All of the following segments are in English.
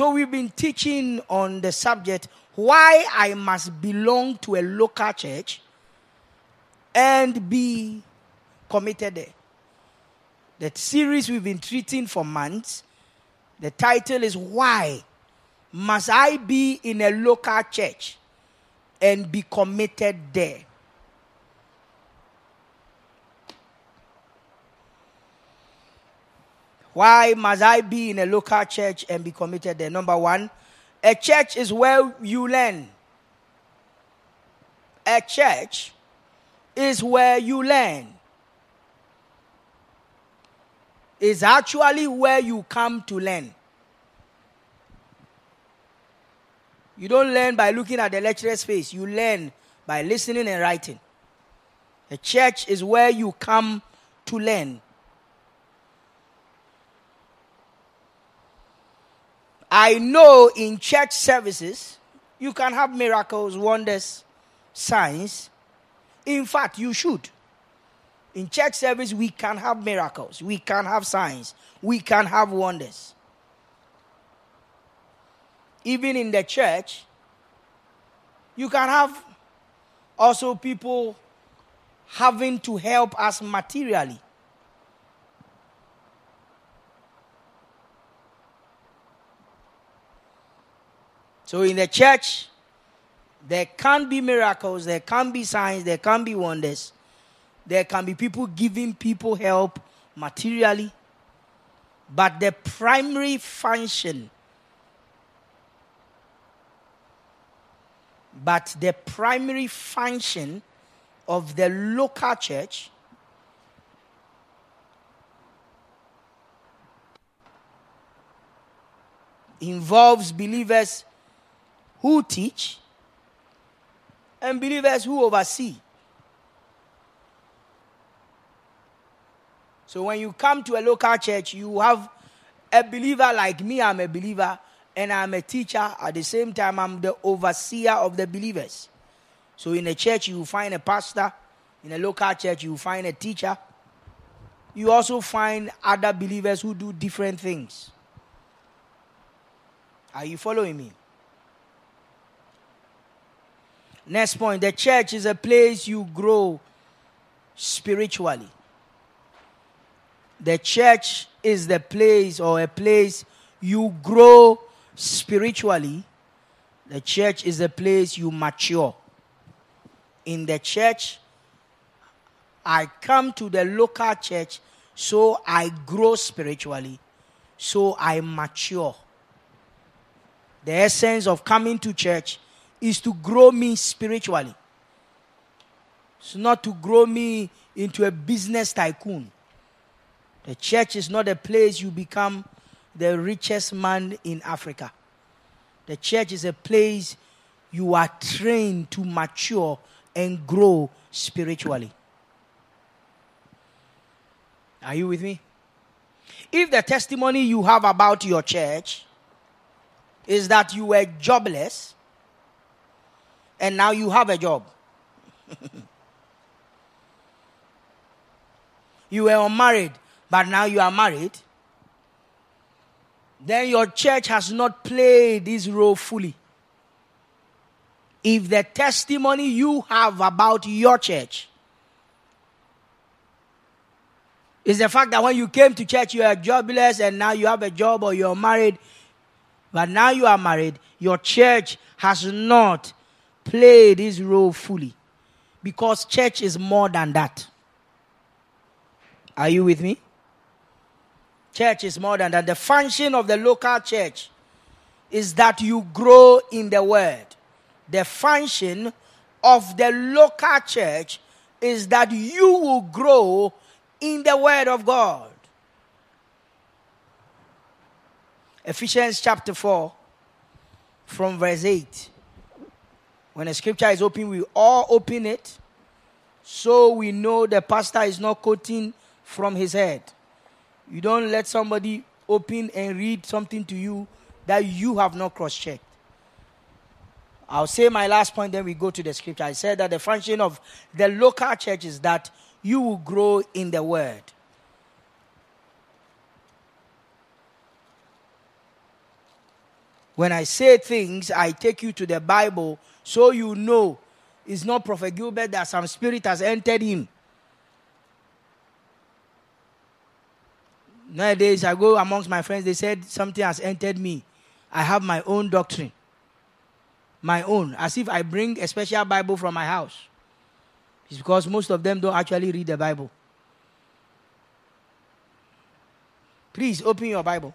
So we've been teaching on the subject why I must belong to a local church and be committed there. The series we've been treating for months, the title is Why Must I Be in a Local Church and Be Committed There? Why must I be in a local church and be committed there? Number one, a church is where you learn. A church is where you learn. Is actually where you come to learn. You don't learn by looking at the lecturer's face, you learn by listening and writing. A church is where you come to learn. I know in church services, you can have miracles, wonders, signs. In fact, you should. In church service, we can have miracles, we can have signs, we can have wonders. Even in the church, you can have also people having to help us materially. So in the church, there can be miracles, there can be signs, there can be wonders. There can be people giving people help materially. But the primary function, but the primary function of the local church involves believers who teach and believers who oversee. So when you come to a local church, you have a believer like me, I'm a believer, and I'm a teacher. At the same time, I'm the overseer of the believers. So in a church, you find a pastor. In a local church, you find a teacher. You also find other believers who do different things. Are you following me? Next point the church is a place you grow spiritually. The church is the place or a place you grow spiritually. The church is a place you mature. In the church, I come to the local church so I grow spiritually, so I mature. The essence of coming to church is to grow me spiritually. It's not to grow me into a business tycoon. The church is not a place you become the richest man in Africa. The church is a place you are trained to mature and grow spiritually. Are you with me? If the testimony you have about your church is that you were jobless, and now you have a job. you were unmarried, but now you are married. Then your church has not played this role fully. If the testimony you have about your church is the fact that when you came to church you are jobless and now you have a job or you're married, but now you are married, your church has not play this role fully. Because church is more than that. Are you with me? Church is more than that. The function of the local church is that you grow in the word. The function of the local church is that you will grow in the word of God. Ephesians chapter 4, from verse 8. When a scripture is open, we all open it. So we know the pastor is not quoting from his head. You don't let somebody open and read something to you that you have not cross checked. I'll say my last point, then we go to the scripture. I said that the function of the local church is that you will grow in the word. When I say things, I take you to the Bible so you know it's not Prophet Gilbert that some spirit has entered him. Nowadays, I go amongst my friends, they said something has entered me. I have my own doctrine. My own, as if I bring a special Bible from my house. It's because most of them don't actually read the Bible. Please open your Bible.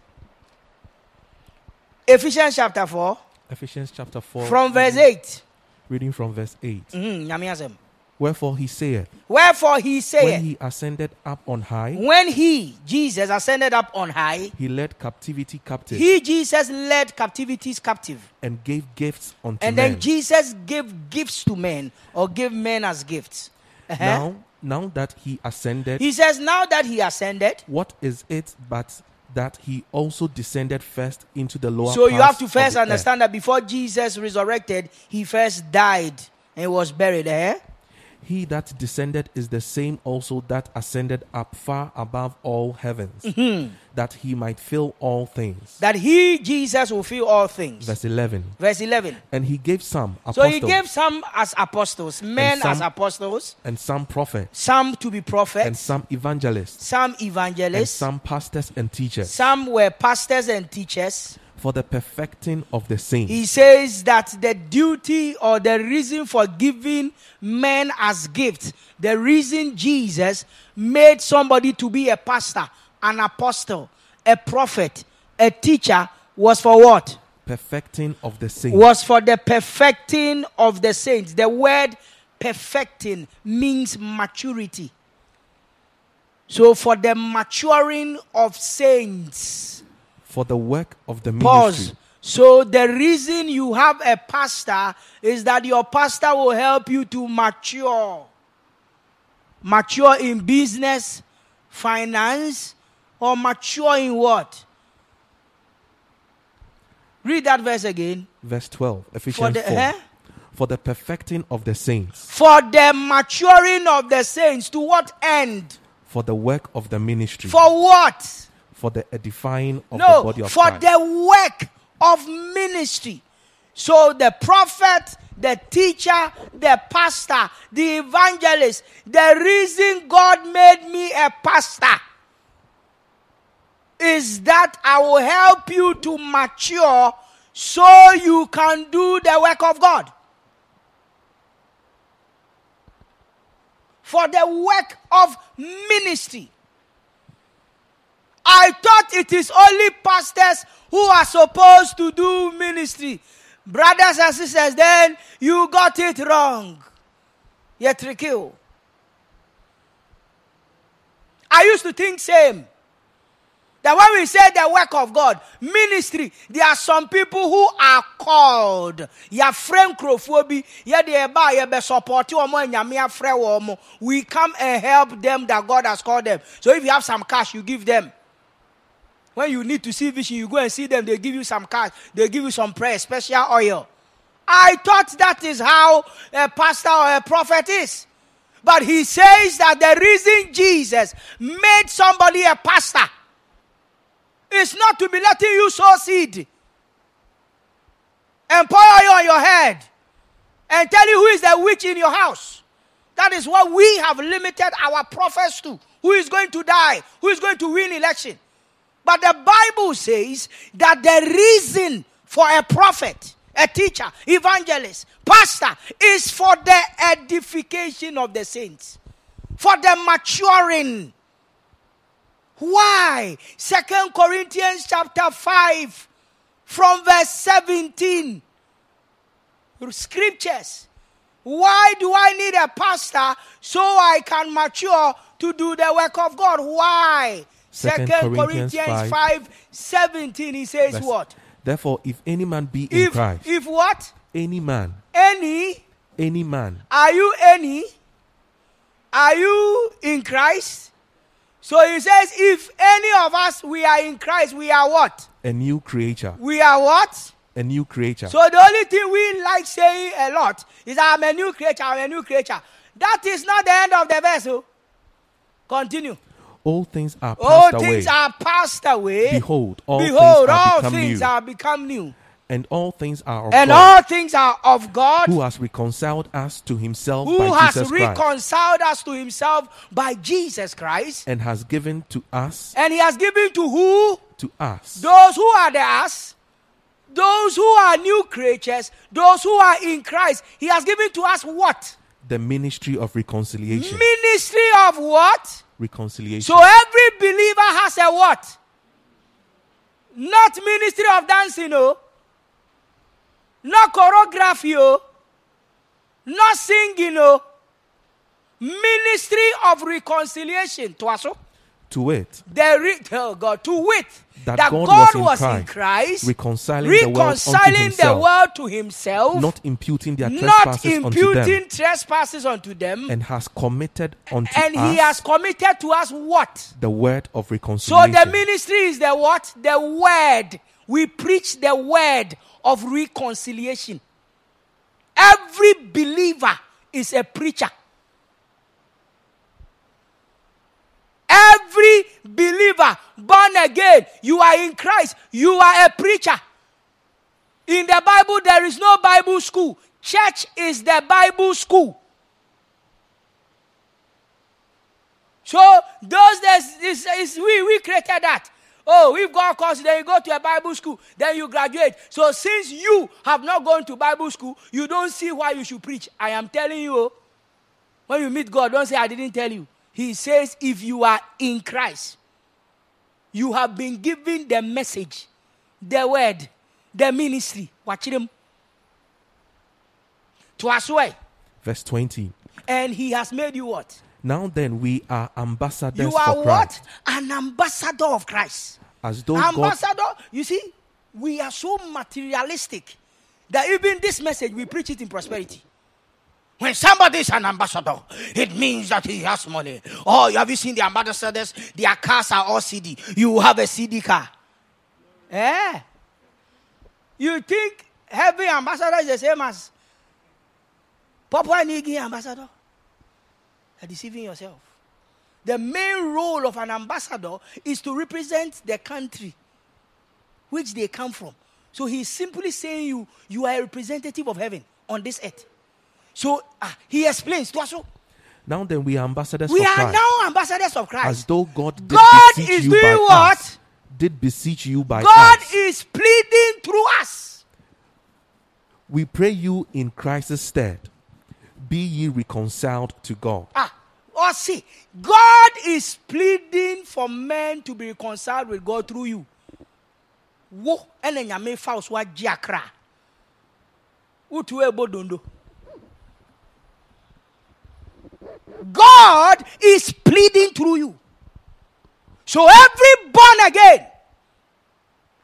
Ephesians chapter 4. Ephesians chapter 4. From verse 8. Reading from verse 8. Mm-hmm. Wherefore he saith, Wherefore he saith, when he ascended up on high, when he, Jesus, ascended up on high, he led captivity captive. He, Jesus, led captivities captive. And gave gifts unto and men. then Jesus gave gifts to men, or gave men as gifts. Uh-huh. Now, now that he ascended, he says, now that he ascended, what is it but that he also descended first into the lower So you have to first understand earth. that before Jesus resurrected, he first died and was buried. Eh? He that descended is the same also that ascended up far above all heavens, mm-hmm. that he might fill all things. That he, Jesus, will fill all things. Verse 11. Verse 11. And he gave some apostles. So he gave some as apostles, men some, as apostles, and some prophets, some to be prophets, and some evangelists, some evangelists, and some pastors and teachers. Some were pastors and teachers for the perfecting of the saints. He says that the duty or the reason for giving men as gifts, the reason Jesus made somebody to be a pastor, an apostle, a prophet, a teacher was for what? Perfecting of the saints. Was for the perfecting of the saints. The word perfecting means maturity. So, for the maturing of saints for the work of the Pause. ministry. So the reason you have a pastor is that your pastor will help you to mature. Mature in business, finance, or mature in what? Read that verse again. Verse 12, Ephesians For the, 4. eh? For the perfecting of the saints. For the maturing of the saints. To what end? For the work of the ministry. For what? For the edifying of no, the body of for Christ. For the work of ministry. So the prophet, the teacher, the pastor, the evangelist, the reason God made me a pastor is that I will help you to mature so you can do the work of God. For the work of ministry. I thought it is only pastors who are supposed to do ministry. Brothers and sisters, then you got it wrong. You're tricky. I used to think same. That when we say the work of God, ministry, there are some people who are called. Ya friend crofobia, be support We come and help them that God has called them. So if you have some cash, you give them. When you need to see vision, you go and see them. They give you some cash. They give you some prayer, special oil. I thought that is how a pastor or a prophet is. But he says that the reason Jesus made somebody a pastor is not to be letting you sow seed and pour oil on your head and tell you who is the witch in your house. That is what we have limited our prophets to. Who is going to die? Who is going to win election? But the Bible says that the reason for a prophet, a teacher, evangelist, pastor is for the edification of the saints, for the maturing. Why? Second Corinthians chapter 5 from verse 17. Scriptures. Why do I need a pastor so I can mature to do the work of God? Why? Second, Corinthians, Corinthians 5, 5, 17, he says Verse, what? Therefore, if any man be in If, Christ, if what? any man, Any? any man, Are you any? Are you in Christ? So he says, if any of us we are in Christ, we are what? a new creature, We are what? a new creature. So the only thing we like saying a lot is I'm a new creature, I'm a new creature. That is not the end of the verse. oh. Continue. All things are All passed away. things are passed away. Behold, all Behold, things are all become things new. are become new. And all things are of and God, all things are of God, who has reconciled us to himself who by has Jesus Christ, reconciled us to himself by Jesus Christ. and has given to us, And he has given to who? to us, Those who are the us, those who are new creatures, those who are in Christ. He has given to us what? The ministry of reconciliation. Ministry of what? reconciliation. So every believer has a what? Not ministry of dancing, oh. Not choreography, oh. Not singing, oh. Ministry of reconciliation. Oh. To it, The re- oh God, to wit That that, God God, was in was Christ, Christ, reconciling the world reconciling the world to Himself, not imputing their not trespasses unto them, trespasses unto them, and has committed unto and us He has committed to us what? the word of reconciliation. So the ministry is the what? The word. We preach the word of reconciliation. Every believer is a preacher. Every believer born again, you are in Christ, you are a preacher. In the Bible, there is no Bible school. Church is the Bible school. So those days, we, we created that. Oh, if God calls, then you go to a Bible school, then you graduate. So since you have not gone to Bible school, you don't see why you should preach. I am telling you, oh, when you meet God, don't say I didn't tell you. He says, if you are in Christ, you have been given the message, the word, the ministry. Watch him. To us way. Verse 20. And he has made you what? Now then, we are ambassadors You are what? An ambassador of Christ. as though God ambassador, you see, we are so materialistic that even this message we preach it in prosperity. When somebody is an ambassador, it means that he has money. Oh, have you seen the ambassadors? Their cars are all CD. You have a CD car. Eh? You think heavy ambassador is the same as Papua New Guinea ambassador? You're deceiving yourself. The main role of an ambassador is to represent the country which they come from. So he's simply saying you you are a representative of heaven on this earth. So ah, he explains to us. so Now then, we are ambassadors We are Christ, now ambassadors of Christ. as though God did God beseech is you doing by what? us. Did beseech you by God us. is pleading through us. We pray you in Christ's stead. Be ye reconciled to God. Ah, or see, God is pleading for men to be reconciled with God through you. Wo ɛna nyame fa wo so agye akra. Ebo dondo. God is pleading through you. So every born again,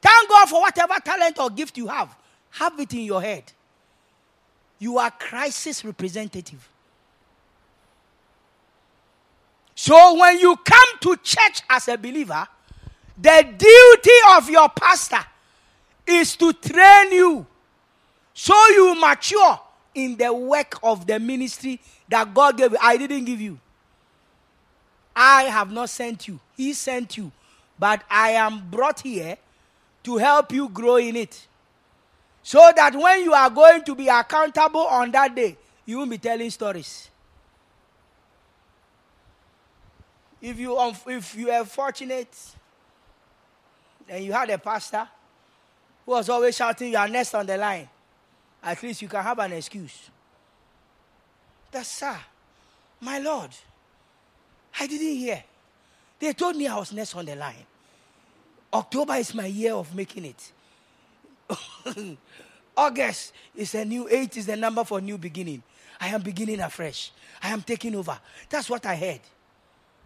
thank God for whatever talent or gift you have. Have it in your head. You are Christ's representative. So when you come to church as a believer, the duty of your pastor is to train you so you mature in the work of the ministry that God gave you. I didn't give you. I have not sent you. He sent you. But I am brought here to help you grow in it. So that when you are going to be accountable on that day, you won't be telling stories. If you um, if you are fortunate and you had a pastor who was always shouting, "You are next on the line," at least you can have an excuse. That sir, my lord, I didn't hear. They told me I was next on the line. October is my year of making it. August is a new eight is the number for new beginning. I am beginning afresh. I am taking over. That's what I heard.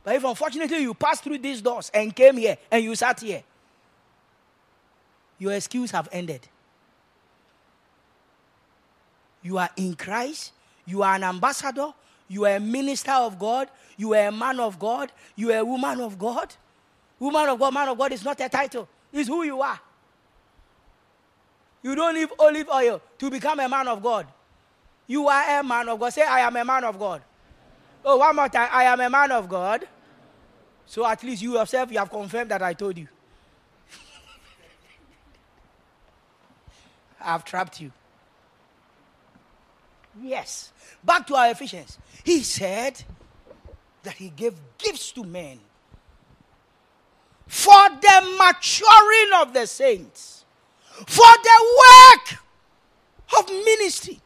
But if unfortunately you passed through these doors and came here and you sat here, your excuse have ended. You are in Christ. You are an ambassador. You are a minister of God. You are a man of God. You are a woman of God. Woman of God, man of God is not a title. It's who you are. You don't need olive oil to become a man of God. You are a man of God. Say, I am a man of God. Oh, one more time. I am a man of God. So at least you yourself, you have confirmed that I told you. I've trapped you. Yes. Back to our Ephesians. He said that he gave gifts to men for the maturing of the saints, for the work of ministry.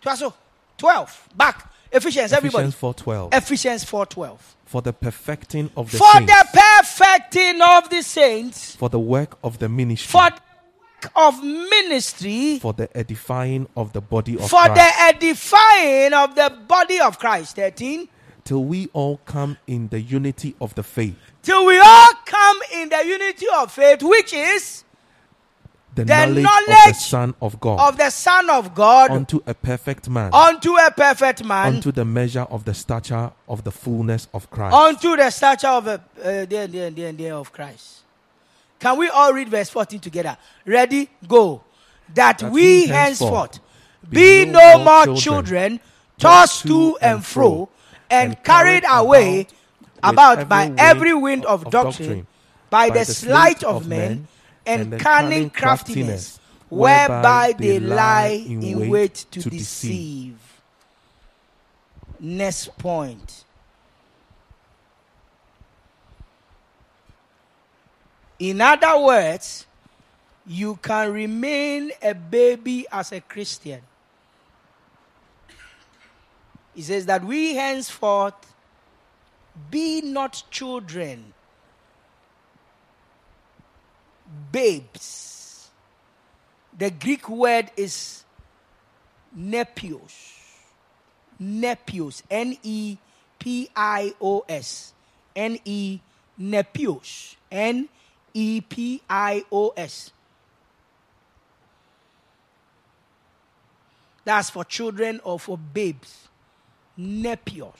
12, 12 back. Ephesians, everybody. Ephesians 4:12. Ephesians 4:12. For the perfecting of the For saints, the perfecting of the saints, for the work of the ministry, for work of ministry, for the edifying of the body of for Christ, the edifying of the body of Christ. 13. till we all come in the unity of the faith, Till we all come in the unity of faith, which is the, The knowledge, of the Son of God, of the Son of God unto a perfect man, unto a perfect man, unto the measure of the stature of the fullness of Christ. unto the stature of a, uh, there, there, there, there of Christ. Can we all read verse 14 together? Ready? Go. That, That we henceforth be no more children, children, tossed to and fro, and carried away about by every wind of doctrine, by the sleight of men, and cunning craftiness, whereby they lie in wait to deceive. Next point. In other words, you can remain a baby as a Christian. He says that we henceforth be not children, babes. The Greek word is nepios. Nepios. N E P I O S. N E nepios. N E P I O S. That's for children or for babes. Nepios.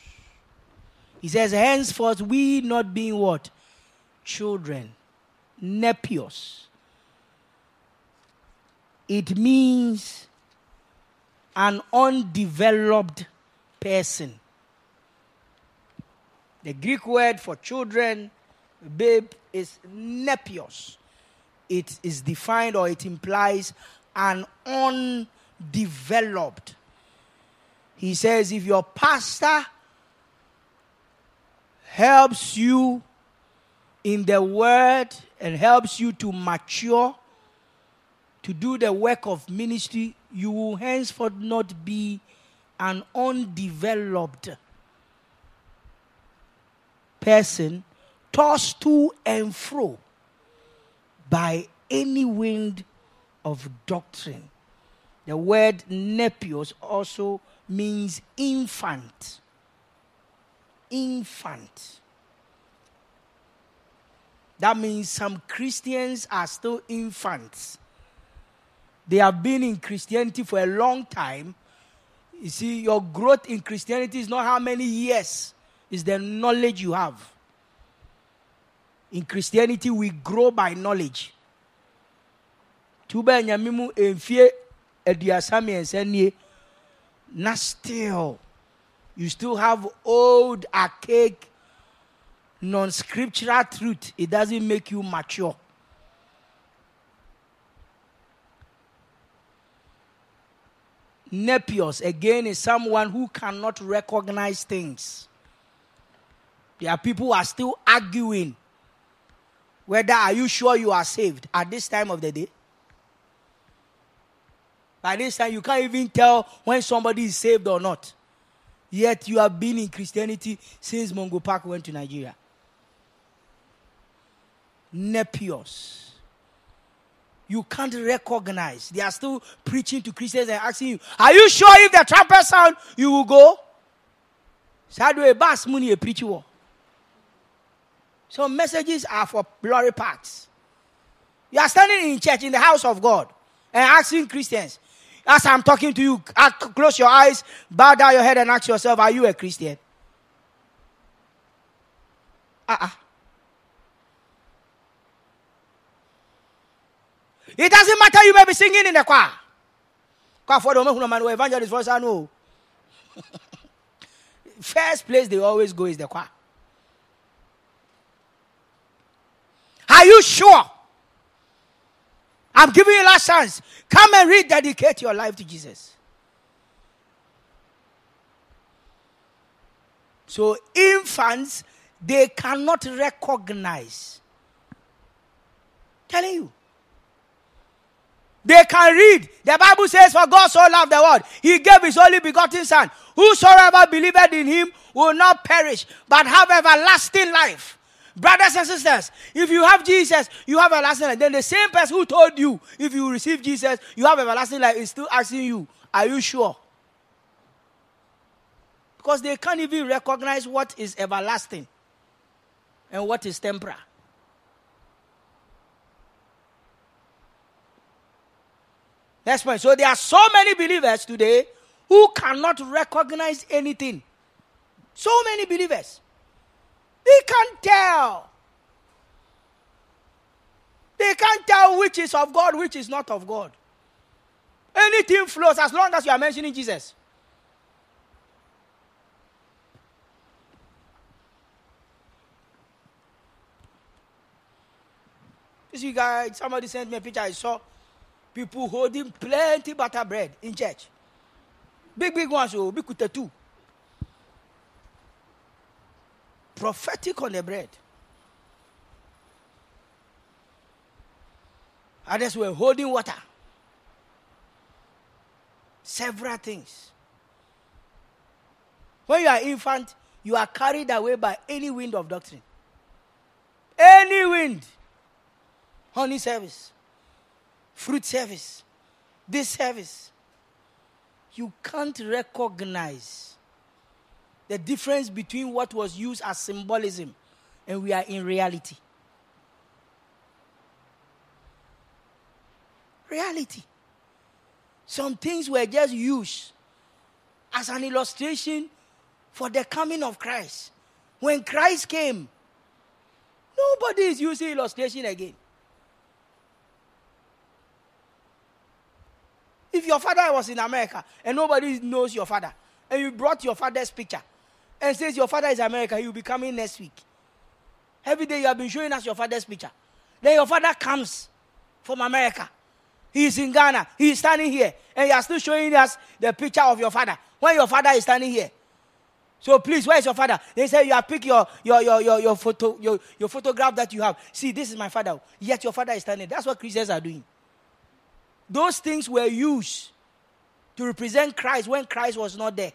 He says, henceforth, we not being what? Children. Nepios. It means an undeveloped person. The Greek word for children, babe, is nepios. It is defined or it implies an undeveloped. He says, if your pastor helps you in the word and helps you to mature, to do the work of ministry, you will henceforth not be an undeveloped person tossed to and fro by any wind of doctrine. The word nepios also means infant. Infant. That means some Christians are still infants. They have been in Christianity for a long time. You see, your growth in Christianity is not how many years, it's the knowledge you have. In Christianity, we grow by knowledge. Tuba nyamimu emfie aduasa mmiɛnsa nie. Na still you still have old archaic non-scriptural truth. It doesn't make you mature. Nepios again is someone who cannot recognize things. There are people who are still arguing whether are you sure you are saved at this time of the day by this time, you can't even tell when somebody is saved or not. Yet you have been in Christianity since Mungo Park went to Nigeria. Nepios. You can't recognize. They are still preaching to Christians and asking you, Are you sure if the trumpet sound, you will go? Sadwe bas muni a preach war. So messages are for glory parts. You are standing in church in the house of God and asking Christians, as I'm talking to you, close your eyes, bow down your head, and ask yourself, Are you a Christian? Uh uh It doesn't matter, you may be singing in the choir. For the who evangelist. First place they always go is the choir. Are you sure? I'm giving you last chance. Come and rededicate your life to Jesus. So, infants, they cannot recognize. Telling you. They can read. The Bible says, For God so loved the world, He gave His only begotten Son. Whosoever believeth in Him will not perish, but have everlasting life. Brothers and sisters, if you have Jesus, you have everlasting life. Then the same person who told you, if you receive Jesus, you have everlasting life, is still asking you, Are you sure? Because they can't even recognize what is everlasting and what is temporal. Next point. So there are so many believers today who cannot recognize anything. So many believers. They can't tell. They can't tell which is of God, which is not of God. Anything flows as long as you are mentioning Jesus. This guys, somebody sent me a picture I saw people holding plenty butter bread in church. Big, big ones, oh, big with two. Prophetic on the bread. Others were holding water. Several things. When you are infant, you are carried away by any wind of doctrine. Any wind. Honey service fruit service, this service, you can't recognize the difference between what was used as symbolism and we are in reality. Reality. Some things were just used as an illustration for the coming of Christ. When Christ came, nobody is using illustration again. If your father was in America and nobody knows your father, and you brought your father's picture and says your father is America, he will be coming next week. Every day you have been showing us your father's picture. Then your father comes from America. He is in Ghana. He is standing here. And you are still showing us the picture of your father when your father is standing here. So please, where is your father? They say you have picked your, your, your, your, your, photo, your, your photograph that you have. See, this is my father. Yet your father is standing. That's what Christians are doing. Those things were used to represent Christ when Christ was not there.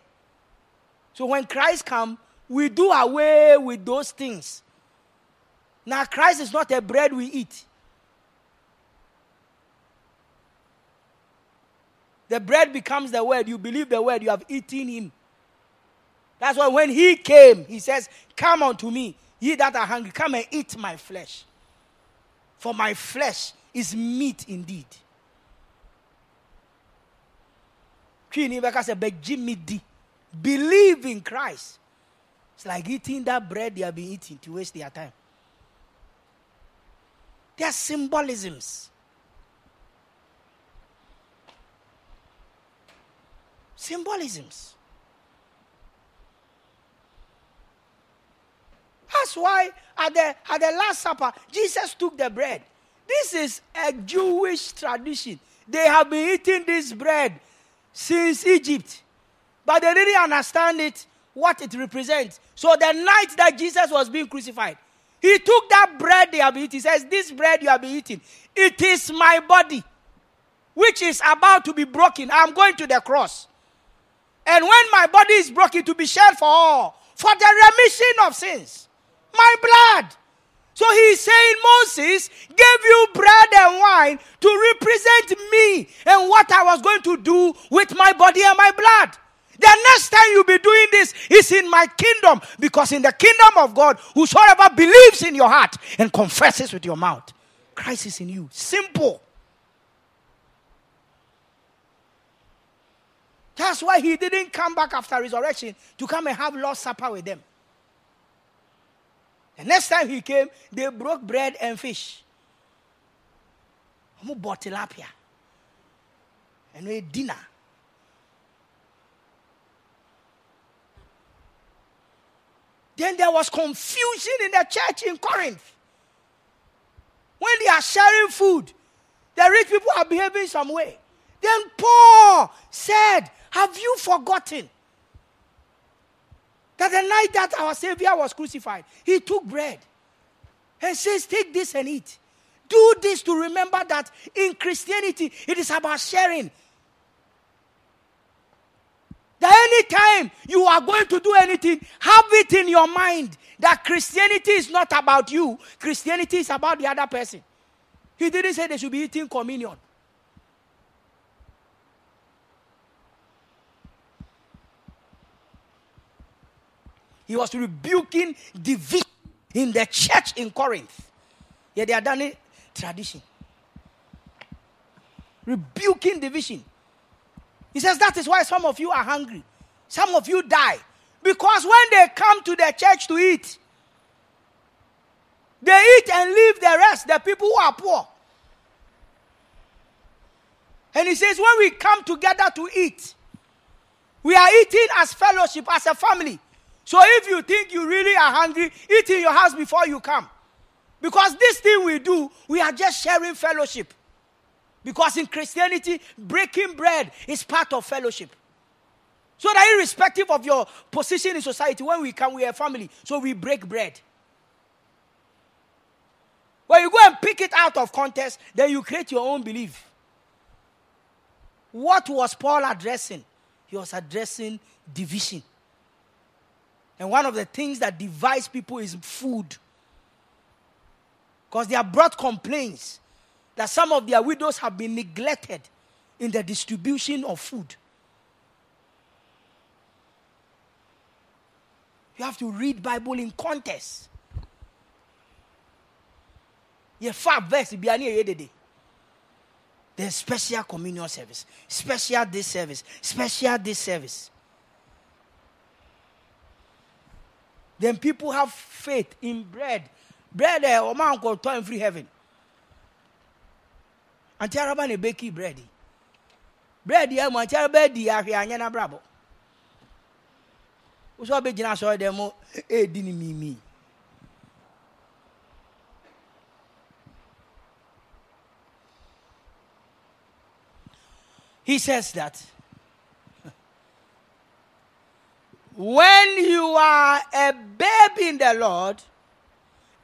So when Christ come, we do away with those things. Now Christ is not a bread we eat. The bread becomes the word. You believe the word, you have eaten him. That's why when he came, he says, Come unto me, ye that are hungry, come and eat my flesh. For my flesh is meat indeed. Believe in Christ. It's like eating that bread they have been eating to waste their time. They are symbolisms. Symbolisms. That's why at the, at the Last Supper, Jesus took the bread. This is a Jewish tradition. They have been eating this bread since Egypt. But they didn't understand it, what it represents. So the night that Jesus was being crucified, he took that bread they have eaten. He says, This bread you have been eating, it is my body, which is about to be broken. I'm going to the cross. And when my body is broken, to be shed for all, for the remission of sins, my blood. So he's saying, Moses gave you bread and wine to represent me and what I was going to do with my body and my blood. The next time you'll be doing this is in my kingdom, because in the kingdom of God, whosoever believes in your heart and confesses with your mouth, Christ is in you. Simple. That's why he didn't come back after resurrection to come and have Lord's Supper with them. The next time he came, they broke bread and fish. Who bought tilapia? And we dinner. Then there was confusion in the church in Corinth. When they are sharing food, The rich people are behaving some way. Then Paul said, Have you forgotten that the night that our Savior was crucified, he took bread and says, Take this and eat. Do this to remember that in Christianity, it is about sharing. That anytime you are going to do anything, have it in your mind that Christianity is not about you, Christianity is about the other person. He didn't say they should be eating communion. He was rebuking division in the church in Corinth. Yeah, they are done it tradition. Rebuking division. He says that is why some of you are hungry. Some of you die. Because when they come to the church to eat, they eat and leave the rest, the people who are poor. And he says, when we come together to eat, we are eating as fellowship, as a family. So if you think you really are hungry, eat in your house before you come. Because this thing we do, we are just sharing fellowship. Because in Christianity, breaking bread is part of fellowship. So that irrespective of your position in society, when we come, we are family. So we break bread. When you go and pick it out of context, then you create your own belief. What was Paul addressing? He was addressing division. And one of the things that divides people is food. Because they have brought complaints that some of their widows have been neglected in the distribution of food. You have to read Bible in context. Five verse be There's special communion service, special this service, special this service. Then people have faith in bread. Bread, eh, man called time free heaven. Anti araba ne beki bread. Bread ya mo anti araba di ahwe anya na brabo. Wo so be gina so dem e di ni mimi. He says that when you are a babe in the Lord,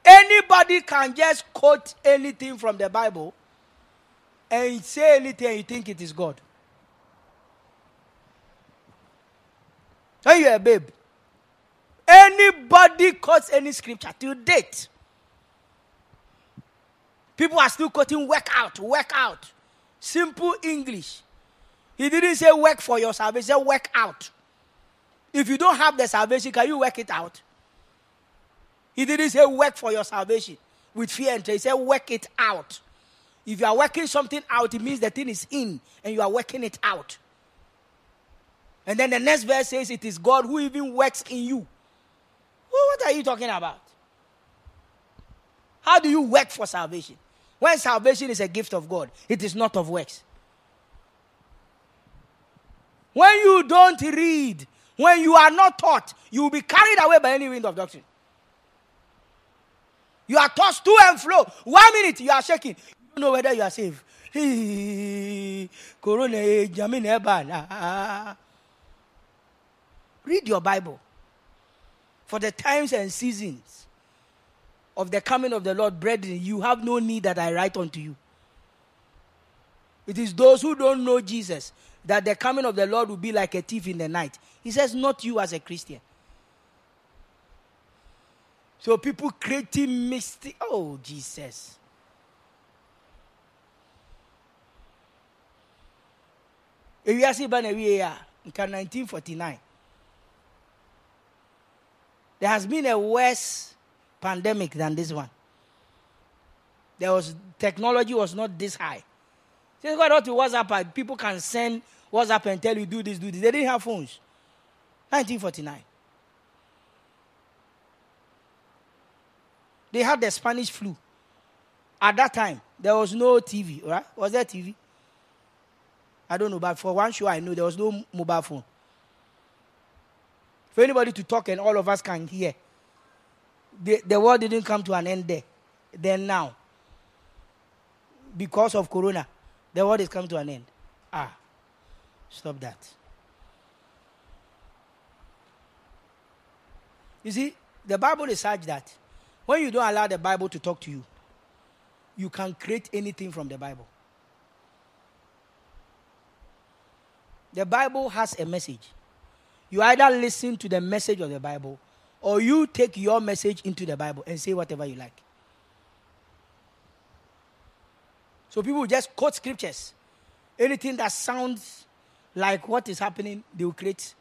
anybody can just quote anything from the Bible and say anything and you think it is God. When you're a babe, anybody quotes any scripture to date. People are still quoting work out, work out. Simple English. He didn't say work for your salvation, he work out. If you don't have the salvation, can you work it out? He didn't say work for your salvation with fear and He said work it out. If you are working something out, it means the thing is in and you are working it out. And then the next verse says it is God who even works in you. Well, what are you talking about? How do you work for salvation? When salvation is a gift of God, it is not of works. When you don't read, when you are not taught, you will be carried away by any wind of doctrine. You are tossed to and fro. One minute you are shaking. Know whether you are saved. Corona, eh, eh, ah, ah, ah, Read your Bible. For the times and seasons of the coming of the Lord, brethren, you have no need that I write unto you. It is those who don't know Jesus that the coming of the Lord will be like a thief in the night. He says, not you as a Christian. So people creating mystic. Oh, Jesus. If you see ban in 1949, there has been a worse pandemic than this one. There was technology was not this high. Since God out to WhatsApp, people can send WhatsApp and tell you do this, do this. They didn't have phones. 1949. They had the Spanish flu. At that time, there was no TV, right? Was there TV? I don't know, but for one show I know there was no mobile phone. For anybody to talk and all of us can hear. The, the world didn't come to an end there. Then now. because of corona, the world is coming to an end. Ah, stop that. You see, the Bible is such that when you don't allow the Bible to talk to you, you can create anything from the Bible. The Bible has a message. You either listen to the message of the Bible or you take your message into the Bible and say whatever you like. So people just quote scriptures. Anything that sounds like what is happening, they will create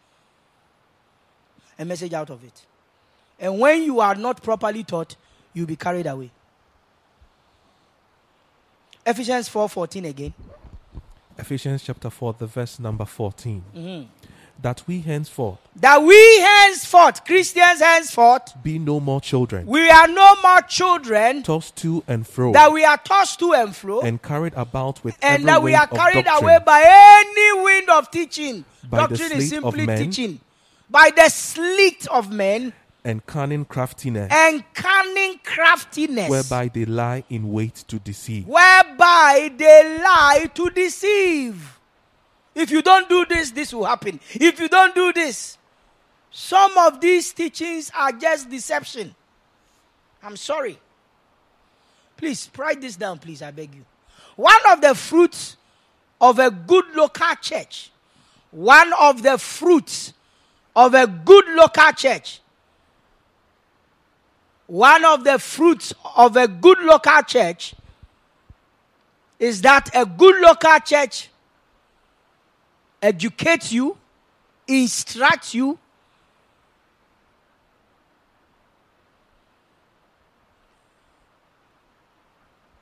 a message out of it. And when you are not properly taught, you'll be carried away. Ephesians 4:14 again. Ephesians chapter 4, the verse number 14. Mm-hmm. That we henceforth That we henceforth, Christians henceforth, be no more children, we are no more children, tossed to and fro, that we are tossed to and fro, and carried about with and every that we wind are of carried doctrine, away by any wind of teaching. By Doctrine is simply teaching. By the sleight of men and cunning craftiness, and cunning craftiness, whereby they lie in wait to deceive. whereby they lie to deceive. If you don't do this, this will happen. If you don't do this, some of these teachings are just deception. I'm sorry. Please write this down, please. I beg you. One of the fruits of a good local church, one of the fruits of a good local church, one of the fruits of a good local church is that a good local church educates you, instructs you,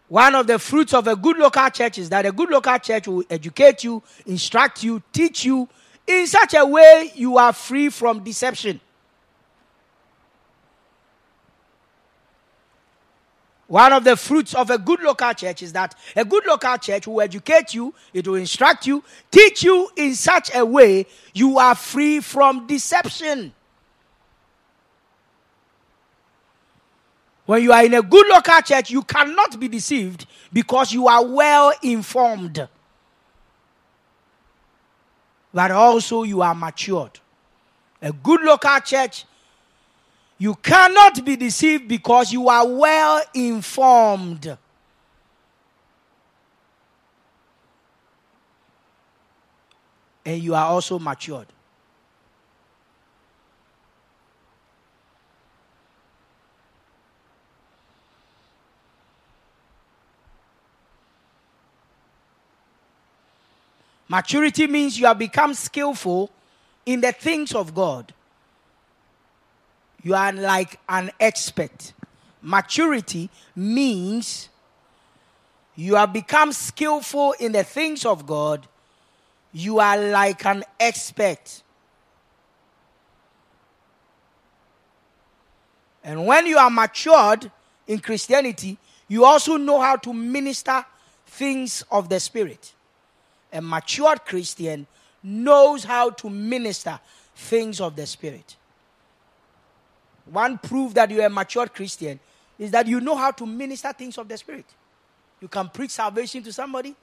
One of the fruits of a good local church is that a good local church will educate you, instruct you, teach you in such a way you are free from deception. One of the fruits of a good local church is that a good local church will educate you, it will instruct you, teach you in such a way you are free from deception. When you are in a good local church, you cannot be deceived because you are well informed. But also you are matured. A good local church you cannot be deceived because you are well informed. And you are also matured. Maturity means you have become skillful in the things of God you are like an expert. Maturity means you have become skillful in the things of God. You are like an expert. And when you are matured in Christianity, you also know how to minister things of the Spirit. A matured Christian knows how to minister things of the Spirit. One proof that you're a matured Christian is that you know how to minister things of the Spirit. You can preach salvation to somebody.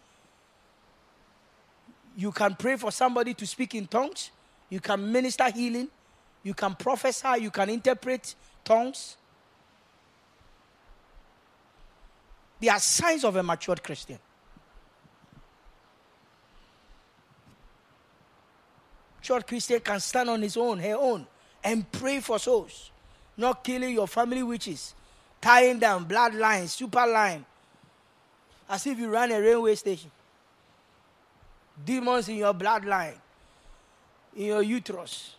You can pray for somebody to speak in tongues. You can minister healing. You can prophesy. You can interpret tongues. They are signs of a matured Christian. Matured Christian can stand on his own, her own, and pray for souls not killing your family witches, tying down bloodline, super line, as if you ran a railway station. Demons in your bloodline, in your uterus.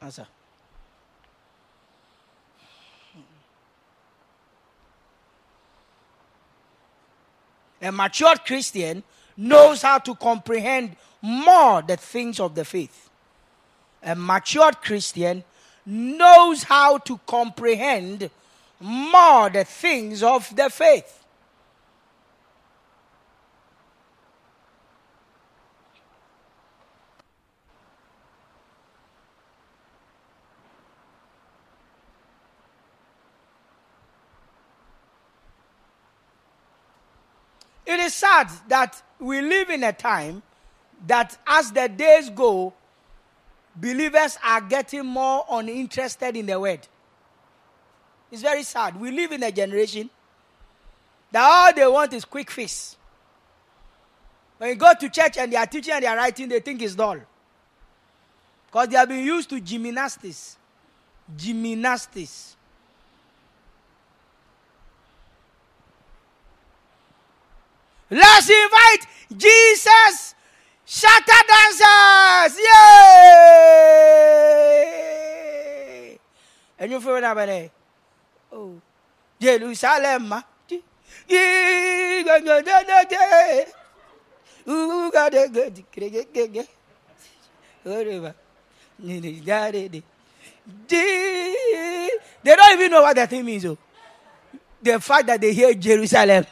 Answer. A matured Christian knows how to comprehend more the things of the faith. A matured Christian knows how to comprehend more the things of the faith. It is sad that we live in a time that as the days go, believers are getting more uninterested in the word. It's very sad. We live in a generation that all they want is quick fix. When you go to church and they are teaching and they are writing, they think it's dull. Because they have been used to gymnastics. Gymnastics. Let's invite Jesus shatter dancers. Yay! And you feel that, Oh, Jerusalem. Whatever. They don't even know what that thing means. Oh. The fact that they hear Jerusalem.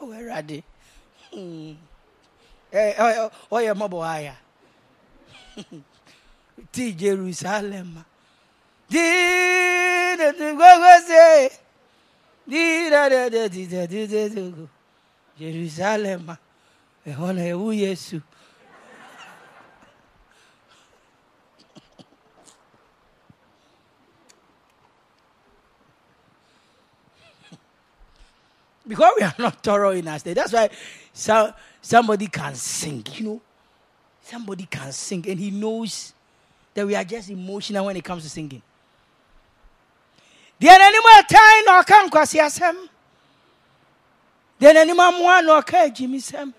Where are they? Hmm. Eh, oh, oh, yeah, Moboaya. Ti Jerusalem. Jerusalem. Ehona ewu Yesu. Because we are not thorough in our state. That's why so, somebody can sing, you know. Somebody can sing and he knows that we are just emotional when it comes to singing. deɛ n'anim ɛtan na nkwasi asɛm deɛ n'anim amoa ɔka agyimisɛm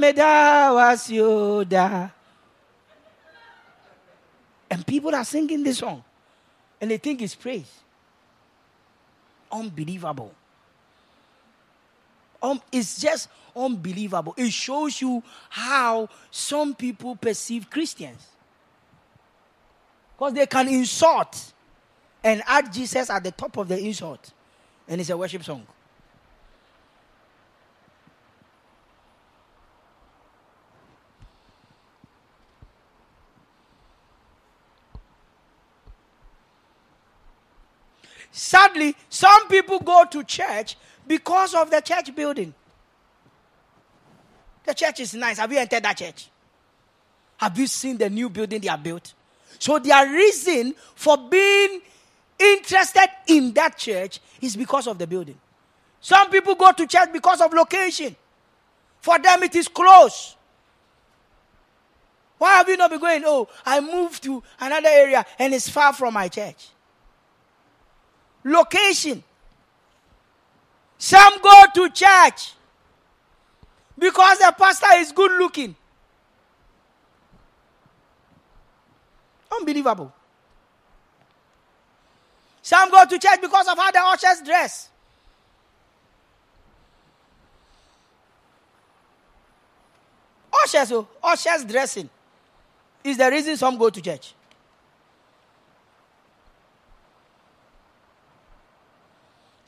meda wasio da and people are singing this song and they think it's praise unbelievable. Um, it's just unbelievable. It shows you how some people perceive Christians. Because they can insult and add Jesus at the top of the insult. And it's a worship song. Sadly, some people go to church because of the church building. The church is nice. Have you entered that church? Have you seen the new building they have built? So, their reason for being interested in that church is because of the building. Some people go to church because of location. For them, it is close. Why have you not been going? Oh, I moved to another area and it's far from my church location. Some go to church because the pastor is good looking. Unbelievable. Some go to church because of how the ushers dress. Ushers, oh, ushers dressing is the reason some go to church.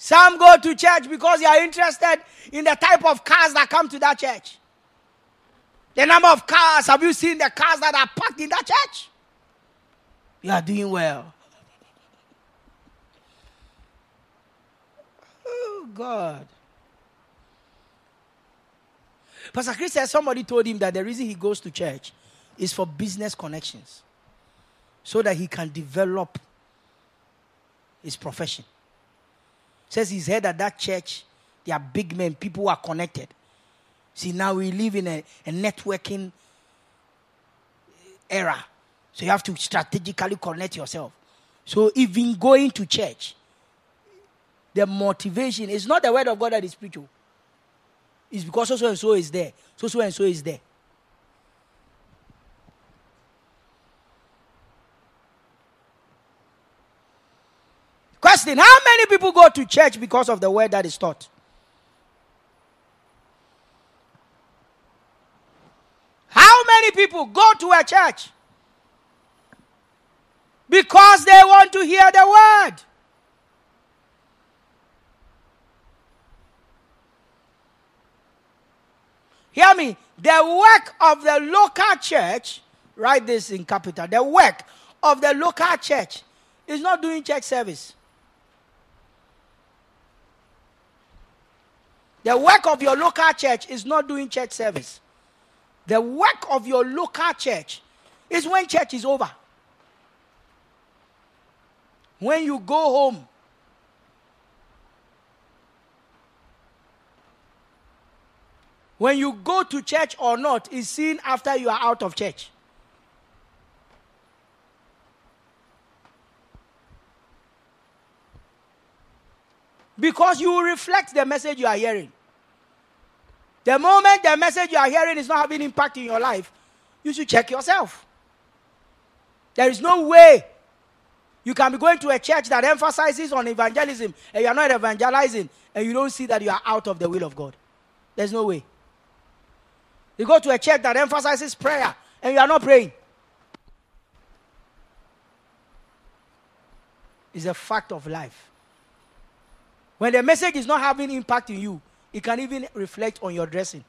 Some go to church because they are interested in the type of cars that come to that church. The number of cars, have you seen the cars that are parked in that church? You are doing well. Oh, God. Pastor Chris said somebody told him that the reason he goes to church is for business connections so that he can develop his profession. Says he's heard at that church, they are big men, people are connected. See, now we live in a, a networking era. So you have to strategically connect yourself. So even going to church, the motivation is not the word of God that is spiritual. Oh. It's because so and so is there. So so and so is there. Question How many people go to church because of the word that is taught? How many people go to a church because they want to hear the word? Hear me. The work of the local church, write this in capital. The work of the local church is not doing church service. The work of your local church is not doing church service. The work of your local church is when church is over. When you go home, when you go to church or not is seen after you are out of church. Because you reflect the message you are hearing. The moment the message you are hearing is not having impact in your life, you should check yourself. There is no way you can be going to a church that emphasizes on evangelism and you are not evangelizing and you don't see that you are out of the will of God. There's no way. You go to a church that emphasizes prayer and you are not praying. It's a fact of life. When the message is not having impact in you, it can even reflect on your dressing.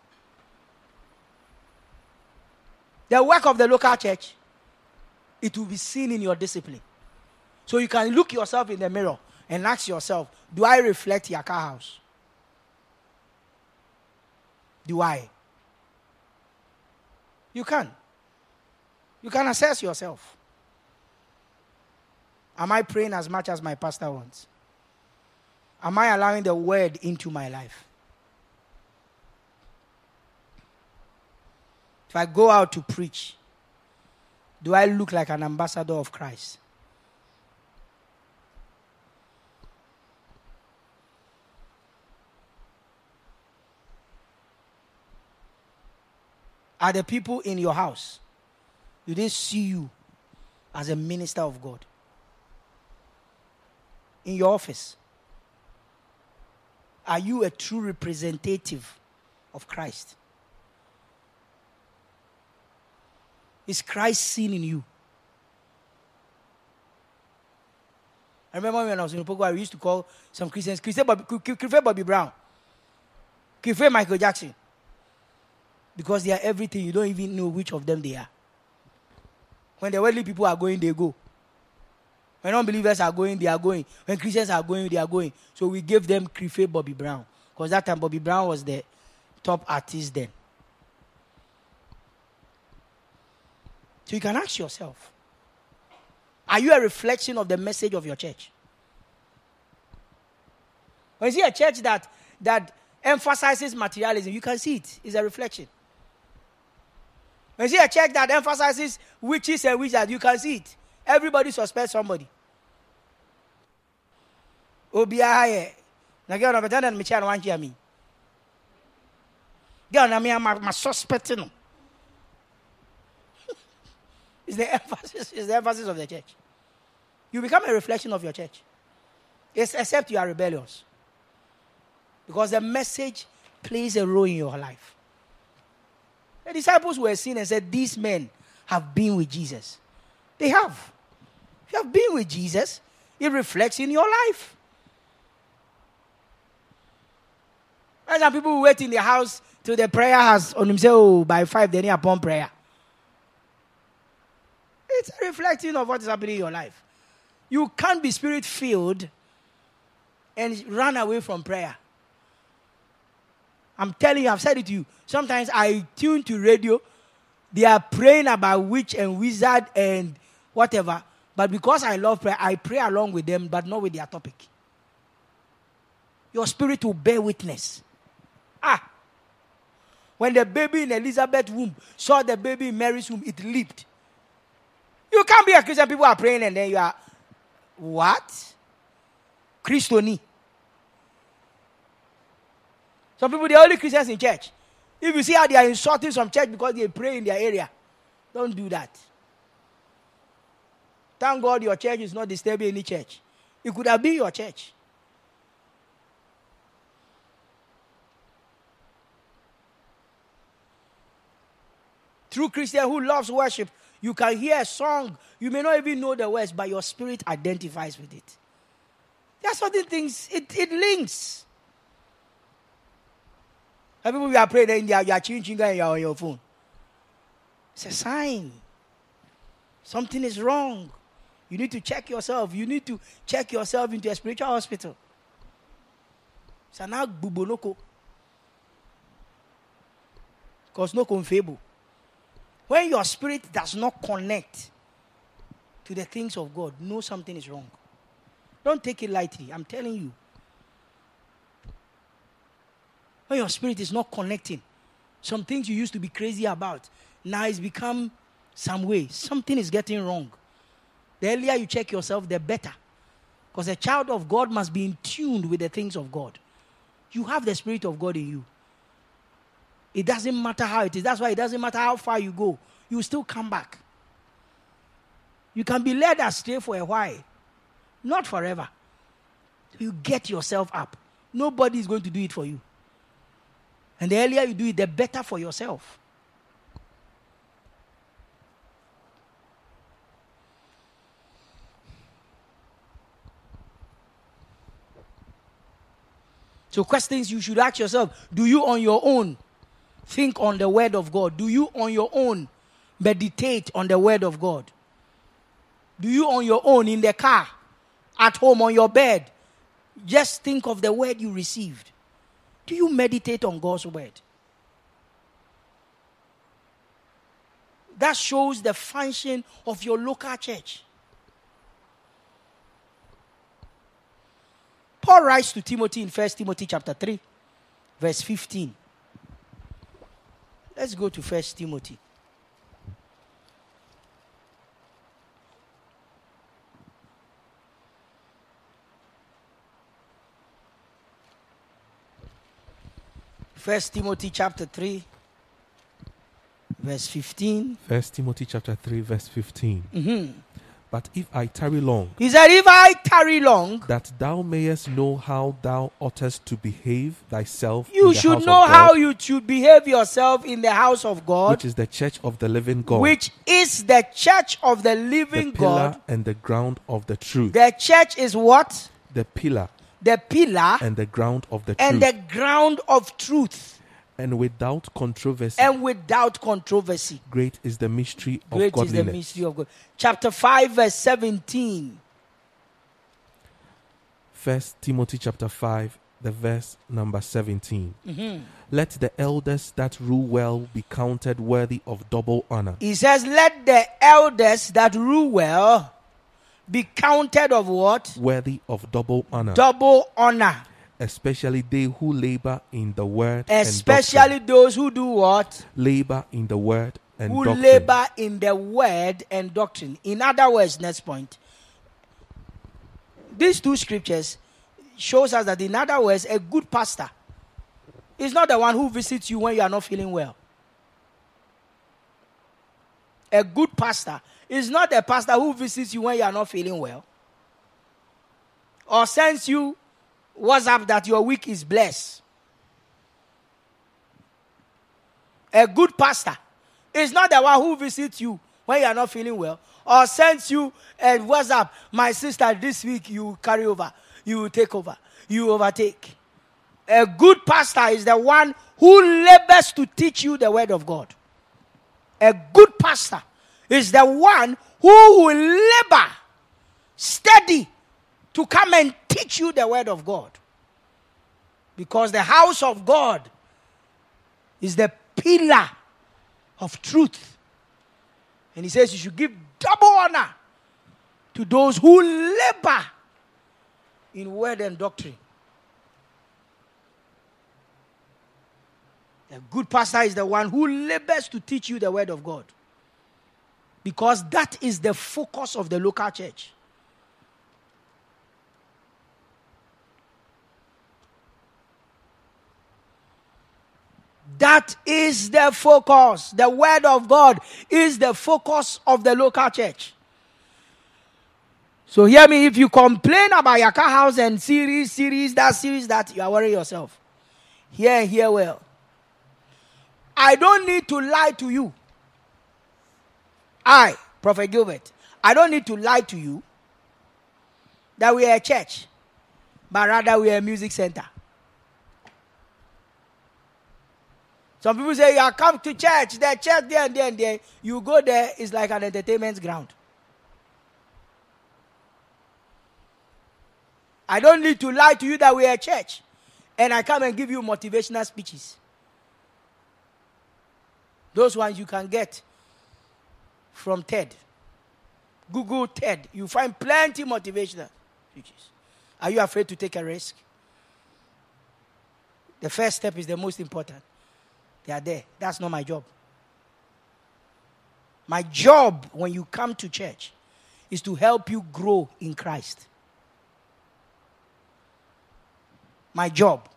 The work of the local church, it will be seen in your discipline. So you can look yourself in the mirror and ask yourself, do I reflect Yaka House? Do I? You can. You can assess yourself. Am I praying as much as my pastor wants? Am I allowing the word into my life? If I go out to preach, do I look like an ambassador of Christ? Are the people in your house? Do they see you as a minister of God? In your office? Are you a true representative of Christ? Is Christ seen in you? I remember when I was in Pogo, we used to call some Christians Christian Bobby, Bobby Brown, Christopher Michael Jackson. Because they are everything, you don't even know which of them they are. When the worldly people are going, they go. When unbelievers are going, they are going. When Christians are going, they are going. So we gave them Christopher Bobby Brown. Because that time Bobby Brown was the top artist then. So you can ask yourself Are you a reflection of the message of your church? When you see a church that, that emphasizes materialism, you can see it. It's a reflection. When you see a church that emphasizes witches and wizards, you can see it. Everybody suspects somebody. Obiara yɛ na girl na bɛtɛ na mekyia no wankyia me. Girl na me ama ma suspect no. It's the emphasis, it's the emphasis of the church. You become a reflection of your church. Yes, except you are rebellious. Because the message plays a role in your life. The disciples were seen and said, These men have been with Jesus. They have. You have been with Jesus, it reflects in your life. And some people wait in the house till the prayer has on himself oh, by five, then he upon prayer. It's a reflecting of what is happening in your life. You can't be spirit filled and run away from prayer. I'm telling you, I've said it to you. Sometimes I tune to radio, they are praying about witch and wizard and whatever. But because I love prayer, I pray along with them, but not with their topic. Your spirit will bear witness. Ah. When the baby in Elizabeth's womb saw the baby in Mary's womb, it leaped. You can't be a Christian. People are praying and then you are, what? Christoni. Some people, they're only Christians in church. If you see how they are insulting some church because they pray in their area, don't do that. Thank God your church is not disturbing any church. It could have been your church. True Christian who loves worship you can hear a song. You may not even know the words, but your spirit identifies with it. There are certain things, it, it links. People you are praying in India, you are changing and you are on your phone. It's a sign. Something is wrong. You need to check yourself. You need to check yourself into a spiritual hospital. Sana bubonoko. Because no confable. When your spirit does not connect to the things of God, know something is wrong. Don't take it lightly. I'm telling you. When your spirit is not connecting, some things you used to be crazy about, now it's become some way. Something is getting wrong. The earlier you check yourself, the better. Because a child of God must be in tune with the things of God. You have the Spirit of God in you. It doesn't matter how it is. That's why it doesn't matter how far you go, you still come back. You can be led astray for a while, not forever. You get yourself up. Nobody is going to do it for you. And the earlier you do it, the better for yourself. So, questions you should ask yourself Do you on your own think on the word of God? Do you on your own meditate on the word of God? Do you on your own in the car, at home, on your bed, just think of the word you received? Do you meditate on God's word? That shows the function of your local church. Paul writes to Timothy in 1 Timothy chapter 3, verse 15. Let's go to First Timothy. First Timothy chapter 3, verse 15. First Timothy chapter 3, verse 15. Mm-hmm. But if I tarry long, He said, If I tarry long, that thou mayest know how thou oughtest to behave thyself in you the should house know of how you should behave yourself in the house of God, which is the church of the living God, which is the church of the the living pillar God. and the ground of the truth. The church is what? the pillar The pillar and the ground of the and truth. the ground of truth, and without controversy, and without controversy. great is the mystery of Great is the mystery of God. Chapter 5, verse 17. First Timothy chapter 5, the verse number 17. Mm-hmm. Let the elders that rule well be counted worthy of double honor, He says, Let the elders that rule well be counted of what? worthy of double honor, Double honor. Especially they who labor in the word and Especially those who do what? labor in the word and Who doctrine. labor in the word and doctrine. In other words, next point. These two scriptures shows us that in other words, a good pastor is not the one who visits you when you are not feeling well. A good pastor is not the pastor who visits you when you are not feeling well. Or sends you WhatsApp that your week is blessed. A good pastor is not the one who visits you when you are not feeling well or sends you a WhatsApp, my sister, this week you carry over, you take over, you overtake. A good pastor is the one who labors to teach you the word of God. A good pastor is the one who will labor steady to come and teach you the word of God. Because the house of God is the pillar of truth. And he says you should give double honor to those who labor in word and doctrine. A good pastor is the one who labors to teach you the word of God. Because that is the focus of the local church. That is the focus. The word of God is the focus of the local church. So hear me if you complain about your car house and series, series, that series, that you are worrying yourself. Hear hear well. I don't need to lie to you. I, Prophet Gilbert, I don't need to lie to you that we are a church, but rather we are a music center. Some people say you are come to church, the church there and there and there. You go there, it's like an entertainment ground. I don't need to lie to you that we are a church and I come and give you motivational speeches. Those ones you can get from TED. Google TED. You find plenty motivational speeches. Are you afraid to take a risk? The first step is the most important. They are there. That's not my job. My job when you come to church is to help you grow in Christ. My job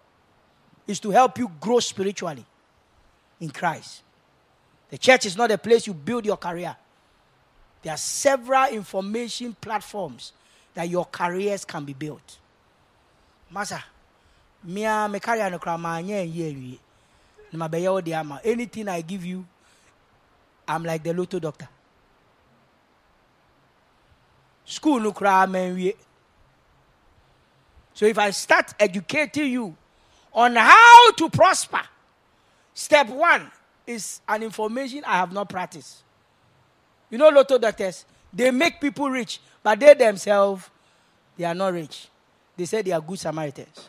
is to help you grow spiritually in Christ. The church is not a place you build your career. There are several information platforms that your careers can be built. Master, me me career no kra. Anything I give you, I'm like the lotto doctor. School no man So if I start educating you on how to prosper, step one is an information I have not practiced. You know, lotto doctors, they make people rich, but they themselves, they are not rich. They say they are good Samaritans.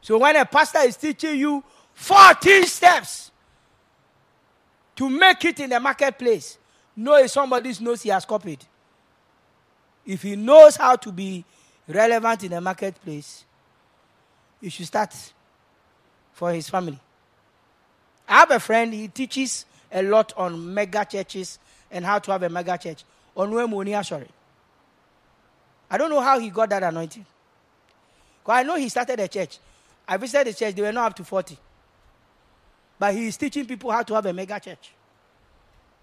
So when a pastor is teaching you 14 steps to make it in the marketplace, know if somebody knows he has copied. If he knows how to be relevant in the marketplace, he should start for his family. I have a friend, he teaches a lot on mega churches and how to have a mega church. Sorry. I don't know how he got that anointing. Because I know he started a church. I visited the church, they were not up to 40. But he is teaching people how to have a mega church.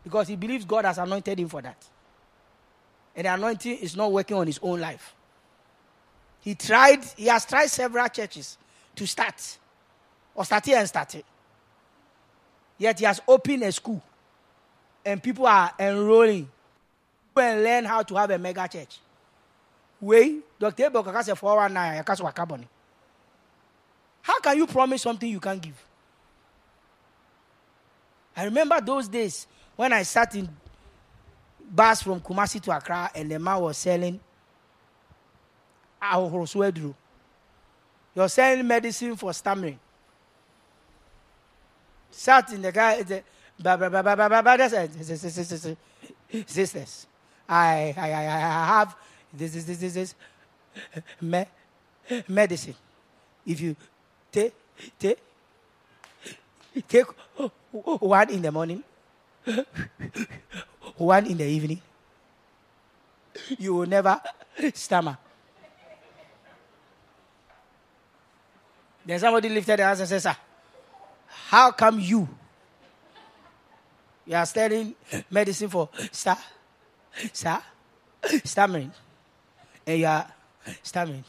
Because he believes God has anointed him for that. And the anointing is not working on his own life. He tried, he has tried several churches to start. Or start and start it. Yet he has opened a school. And people are enrolling. and learn how to have a mega church. Wait, Dr. Abel Kakase 419, How can you promise something you can't give? I remember those days when I sat in bus from Kumasi to Accra and the man was selling Ahoroswedru. You're selling medicine for stammering sat in the car. The, blah, blah, blah, blah, blah, sisters, I, I, I, I have this, this, this, this, this me, medicine. If you take, take, take one in the morning, one in the evening, you will never stammer. Then somebody lifted their hands and said, Sir, how come you? You are studying medicine for star, star, stammering. And you are stammering.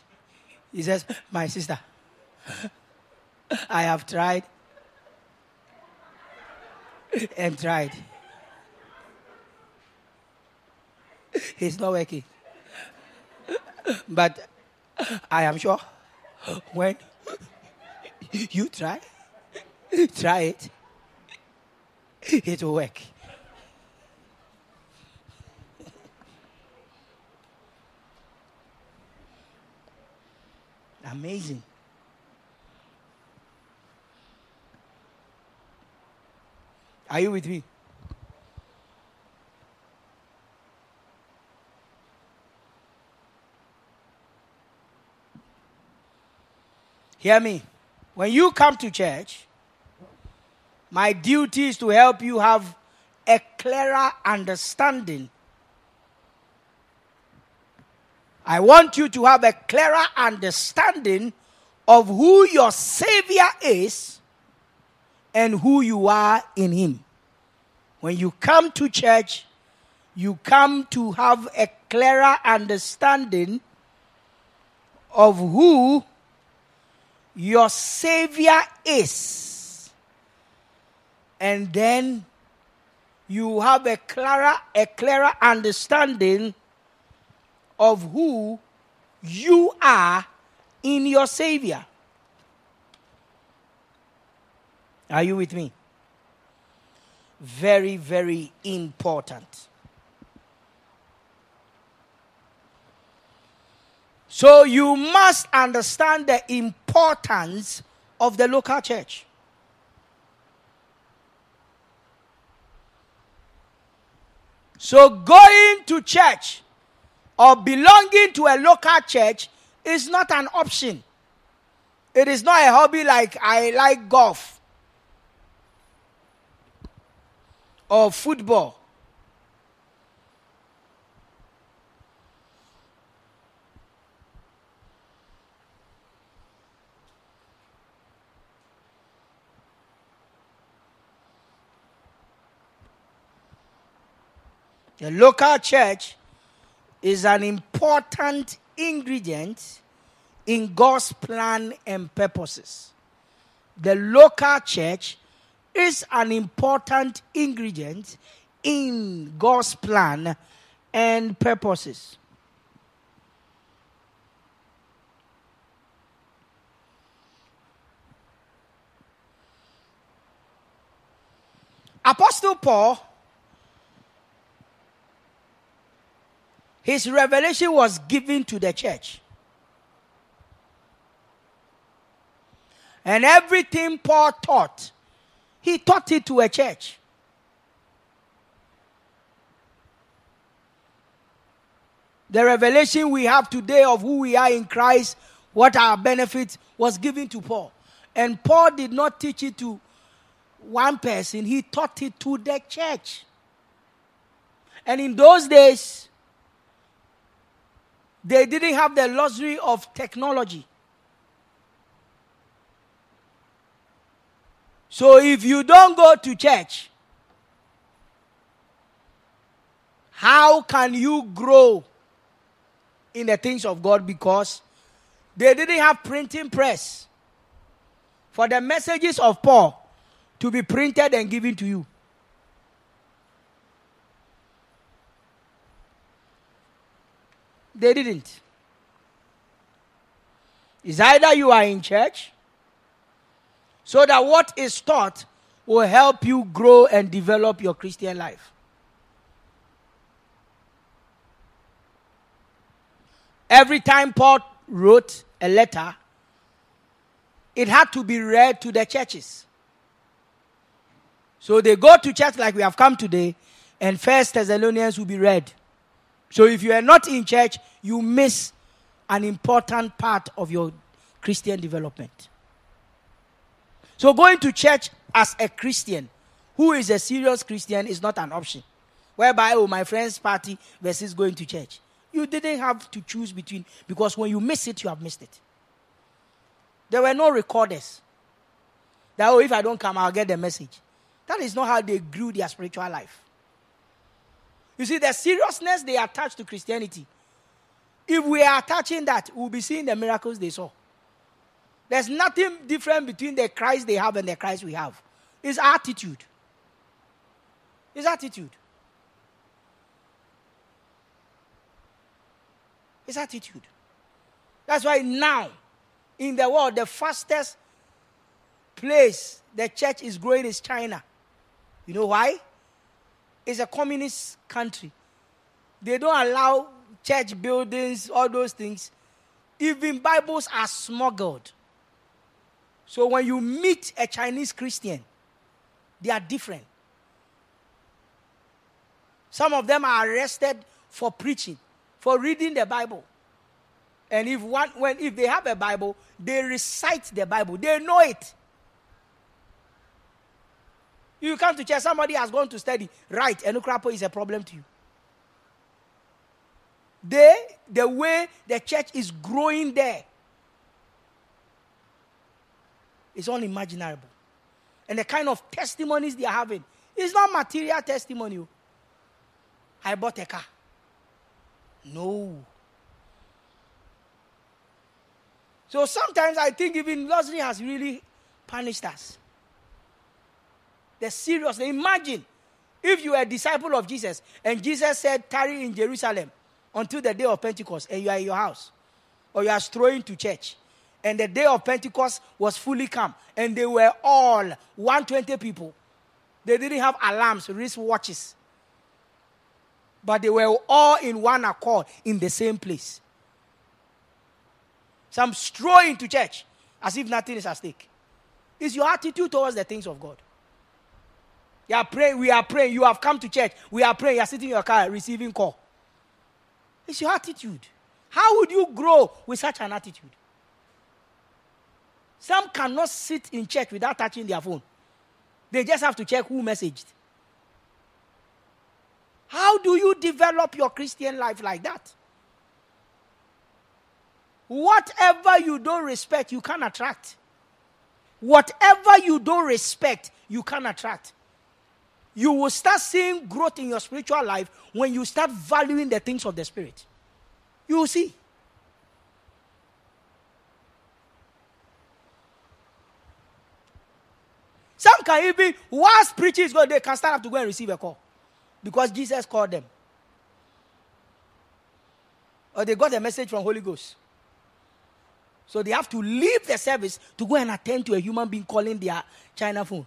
He says, My sister, I have tried and tried. It's not working. But I am sure when you try, Try it. It will work. Amazing. Are you with me? Hear me. When you come to church, my duty is to help you have a clearer understanding. I want you to have a clearer understanding of who your Savior is and who you are in Him. When you come to church, you come to have a clearer understanding of who your Savior is and then you have a clearer, a clearer understanding of who you are in your Savior. Are you with me? Very, very important. So you must understand the importance of the local church. So going to church or belonging to a local church is not an option. It is not a hobby like I like golf or football. The local church is an important ingredient in God's plan and purposes. The local church is an important ingredient in God's plan and purposes. Apostle Paul His revelation was given to the church. And everything Paul taught, he taught it to a church. The revelation we have today of who we are in Christ, what our benefits, was given to Paul. And Paul did not teach it to one person, he taught it to the church. And in those days, they didn't have the luxury of technology. So if you don't go to church, how can you grow in the things of God? Because they didn't have printing press for the messages of Paul to be printed and given to you. They didn't. It's either you are in church so that what is taught will help you grow and develop your Christian life. Every time Paul wrote a letter, it had to be read to the churches. So they go to church like we have come today, and First Thessalonians will be read. So if you are not in church, you miss an important part of your Christian development. So going to church as a Christian, who is a serious Christian, is not an option. Whereby, oh, my friend's party versus going to church. You didn't have to choose between, because when you miss it, you have missed it. There were no recorders. That, oh, if I don't come, I'll get the message. That is not how they grew their spiritual life. You see, the seriousness they attach to Christianity. If we are attaching that, we'll be seeing the miracles they saw. There's nothing different between the Christ they have and the Christ we have. It's attitude. It's attitude. It's attitude. That's why now, in the world, the fastest place the church is growing is China. You know why? It's a communist country. They don't allow church buildings, all those things. Even Bibles are smuggled. So when you meet a Chinese Christian, they are different. Some of them are arrested for preaching, for reading the Bible. And if one when if they have a Bible, they recite the Bible. They know it. You come to church, somebody has gone to study, right? Enukrapo is a problem to you. They, the way the church is growing there, is unimaginable. And the kind of testimonies they are having is not material testimony. Oh. I bought a car. No. So sometimes I think even luxury has really punished us. The serious. Imagine if you are a disciple of Jesus and Jesus said, tarry in Jerusalem until the day of Pentecost and you are in your house or you are strolling to church. And the day of Pentecost was fully come and they were all 120 people. They didn't have alarms, wrist watches. But they were all in one accord in the same place. Some stroll into church as if nothing is at stake. It's your attitude towards the things of God. You are praying, we are praying, you have come to church, we are praying, you are sitting in your car receiving call. It's your attitude. How would you grow with such an attitude? Some cannot sit in church without touching their phone. They just have to check who messaged. How do you develop your Christian life like that? Whatever you don't respect, you can attract. Whatever you don't respect, you can attract. You will start seeing growth in your spiritual life when you start valuing the things of the Spirit. You will see. Some can even, whilst preaching is going, they can stand up to go and receive a call. Because Jesus called them. Or they got a message from Holy Ghost. So they have to leave the service to go and attend to a human being calling their China phone.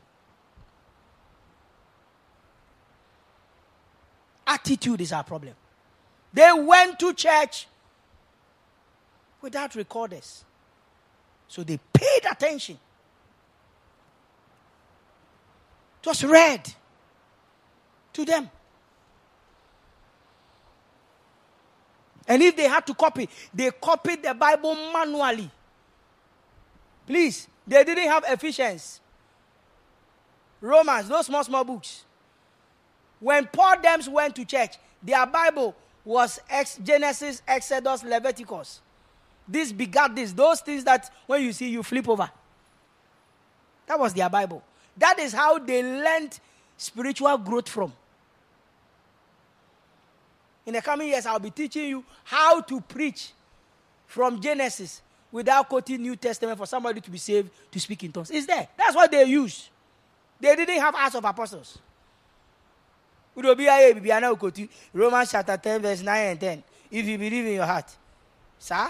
Attitude is our problem. They went to church without recorders. So they paid attention. It was read to them. And if they had to copy, they copied the Bible manually. Please, they didn't have Ephesians, Romans, those small, small books. When Paul Dems went to church, their Bible was ex- Genesis, Exodus, Leviticus. This begat this, those things that when you see, you flip over. That was their Bible. That is how they learned spiritual growth from. In the coming years, I'll be teaching you how to preach from Genesis without quoting New Testament for somebody to be saved to speak in tongues. It's there. That's what they use. They didn't have Acts of Apostles. Romans chapter 10, verse 9 and 10. If you believe in your heart. Sir?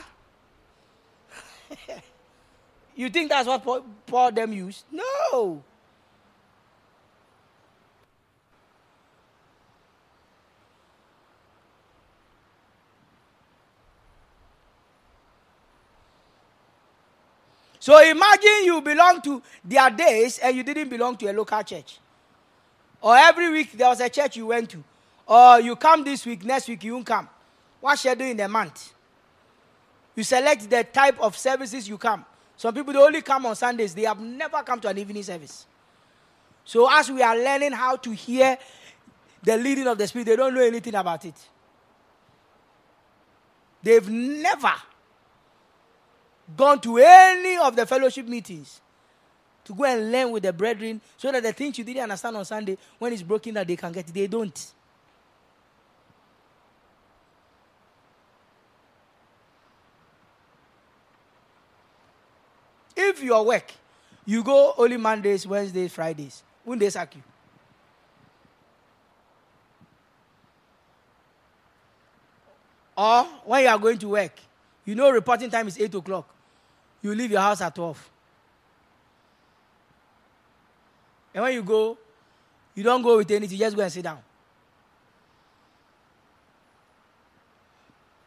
you think that's what Paul, Paul them used? No. So imagine you belong to their days and you didn't belong to a local church. Or every week there was a church you went to. Or you come this week, next week you won't come. What schedule in the month? You select the type of services you come. Some people they only come on Sundays. They have never come to an evening service. So as we are learning how to hear the leading of the Spirit, they don't know anything about it. They've never gone to any of the fellowship meetings to go and learn with the brethren so that the things you didn't understand on Sunday, when it's broken that they can get it. They don't. If your work, you go only Mondays, Wednesdays, Fridays, when they sack you. Or when you are going to work, you know reporting time is 8 o'clock. You leave your house at 12. And when you go, you don't go with anything, you just go and sit down.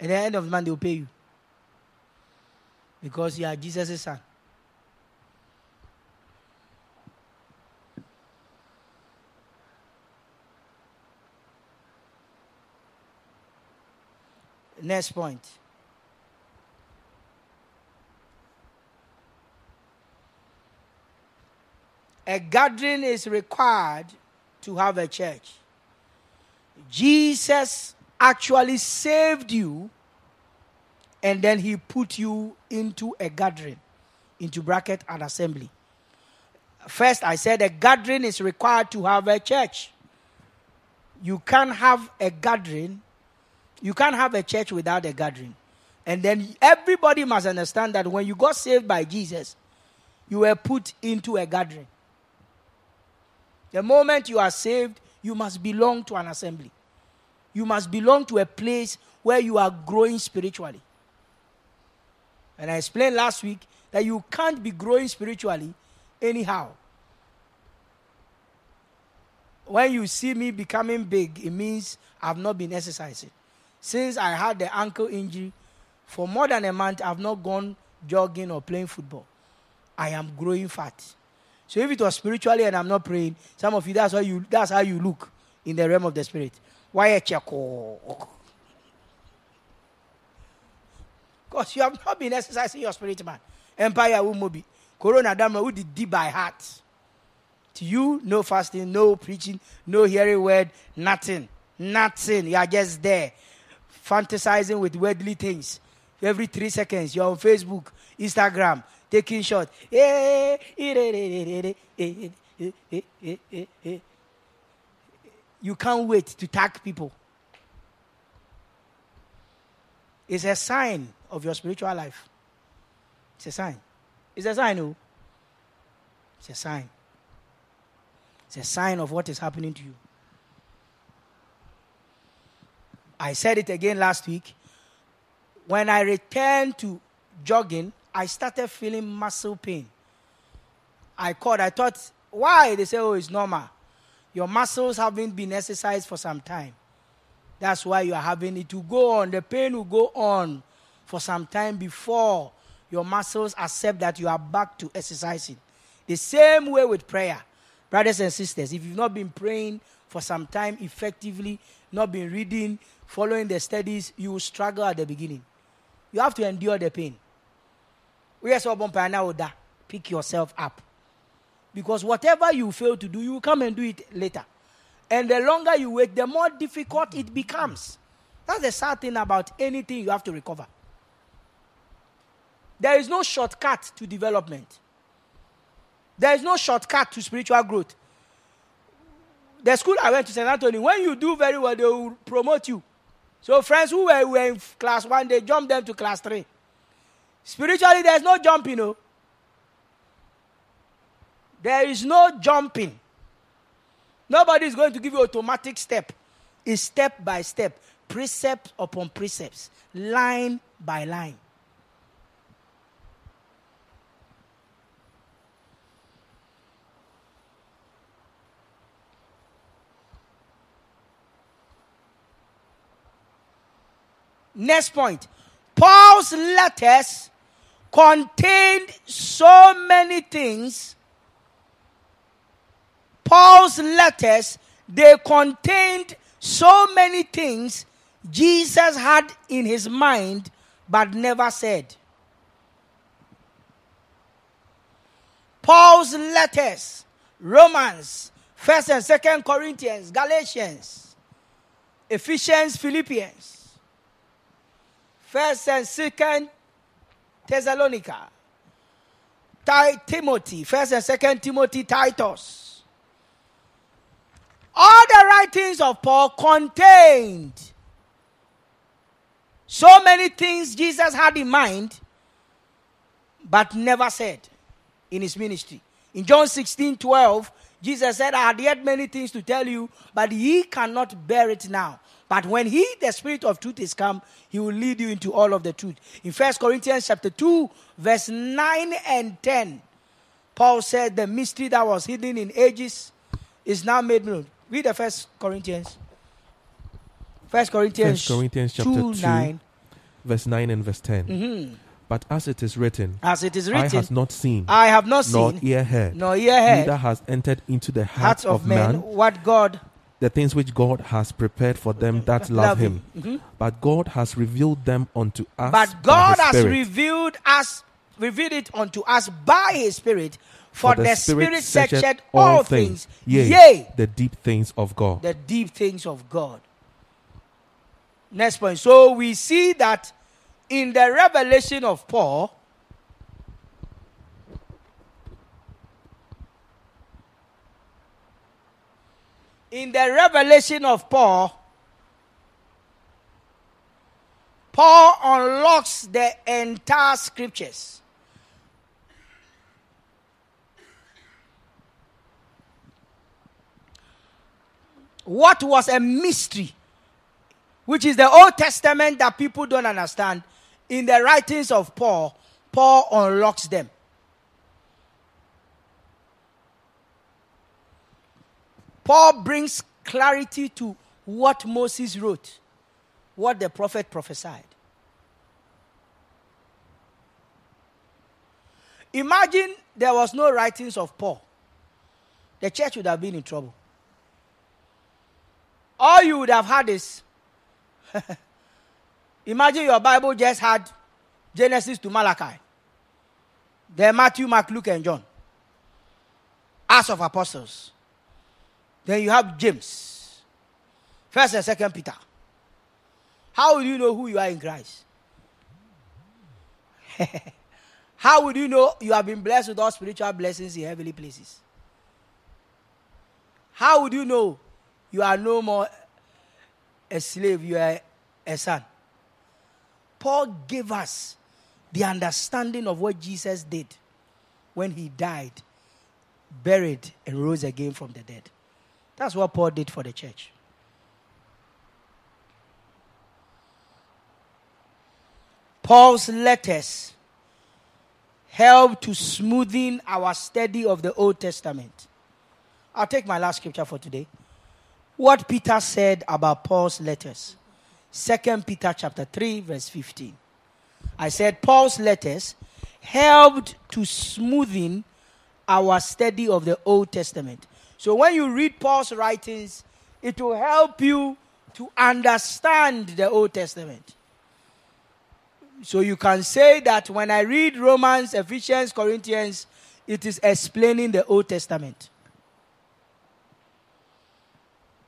At the end of the month, they'll pay you. Because you are Jesus' son. Next point. A gathering is required to have a church. Jesus actually saved you and then he put you into a gathering, into bracket and assembly. First, I said a gathering is required to have a church. You can't have a gathering, you can't have a church without a gathering. And then everybody must understand that when you got saved by Jesus, you were put into a gathering. The moment you are saved, you must belong to an assembly. You must belong to a place where you are growing spiritually. And I explained last week that you can't be growing spiritually anyhow. When you see me becoming big, it means I've not been exercising. Since I had the ankle injury, for more than a month, I've not gone jogging or playing football. I am growing fat. So if it was spiritually and I'm not praying, some of you that's how you that's how you look in the realm of the spirit. Why a check? Because you have not been exercising your spirit, man. Empire be. Corona dama who did by heart. To you, no fasting, no preaching, no hearing word, nothing. Nothing. You are just there. Fantasizing with worldly things. Every three seconds, you're on Facebook, Instagram, taking shots. You can't wait to tag people. It's a sign of your spiritual life. It's a sign. It's a sign, oh. It's a sign. It's a sign of what is happening to you. I said it again last week. When I returned to jogging, I started feeling muscle pain. I called, I thought, why? They say, oh, it's normal. Your muscles haven't been exercised for some time. That's why you are having it to go on. The pain will go on for some time before your muscles accept that you are back to exercising. The same way with prayer. Brothers and sisters, if you've not been praying for some time effectively, not been reading, following the studies, you will struggle at the beginning. You have to endure the pain. Pick yourself up. Because whatever you fail to do, you come and do it later. And the longer you wait, the more difficult it becomes. That's the sad thing about anything you have to recover. There is no shortcut to development. There is no shortcut to spiritual growth. The school I went to St. Anthony, when you do very well, they will promote you. So friends who were, were in class one, they jump them to class three. Spiritually, there's no jumping, you know. There is no jumping. Nobody is going to give you automatic step. It's step by step, precept upon precepts, line by line. Next point. Paul's letters contained so many things. Paul's letters, they contained so many things Jesus had in his mind but never said. Paul's letters, Romans, 1st and 2nd Corinthians, Galatians, Ephesians, Philippians, First and Second Thessalonica, Timothy, First and Second Timothy, Titus. All the writings of Paul contained so many things Jesus had in mind, but never said in his ministry. In John 16 12, Jesus said, I had yet many things to tell you, but ye cannot bear it now. But when he, the Spirit of truth, is come, he will lead you into all of the truth. In First Corinthians chapter 2, verse 9 and 10, Paul said the mystery that was hidden in ages is now made known. Read the First Corinthians. First Corinthians, First Corinthians chapter 2, 2 9. verse 9 and verse 10. Mm-hmm. But as it is written, as it is written, I have not seen, I have not seen, nor ear heard, nor ear heard, neither has entered into the heart, heart of, of man, what God the things which God has prepared for them that love, love Him. Mm-hmm. But God has revealed them unto us. But God has Spirit. revealed us, revealed it unto us by His Spirit. For, For the, the Spirit, Spirit searcheth all things, things, yea, yea, the deep things of God. the deep things of God. Next point. So we see that in the revelation of Paul, in the revelation of Paul, Paul unlocks the entire scriptures. What was a mystery, which is the Old Testament that people don't understand, in the writings of Paul, Paul unlocks them. Paul brings clarity to what Moses wrote, what the prophet prophesied. Imagine there was no writings of Paul. The church would have been in trouble. All you would have had is imagine your Bible just had Genesis to Malachi. Then Matthew, Mark, Luke, and John. Acts of Apostles. Then you have James. First and Second Peter. How will you know who you are in Christ? How would you know you have been blessed with all spiritual blessings in heavenly places? How would you know you are no more a slave, you are a son? Paul gave us the understanding of what Jesus did when he died, buried, and rose again from the dead. That's what Paul did for the church. Paul's letters help to smoothen our study of the Old Testament. I'll take my last scripture for today. What Peter said about Paul's letters. 2 Peter chapter 3 verse 15. I said Paul's letters helped to smoothen our study of the Old Testament. So when you read Paul's writings, it will help you to understand the Old Testament. So you can say that when I read Romans, Ephesians, Corinthians, it is explaining the Old Testament.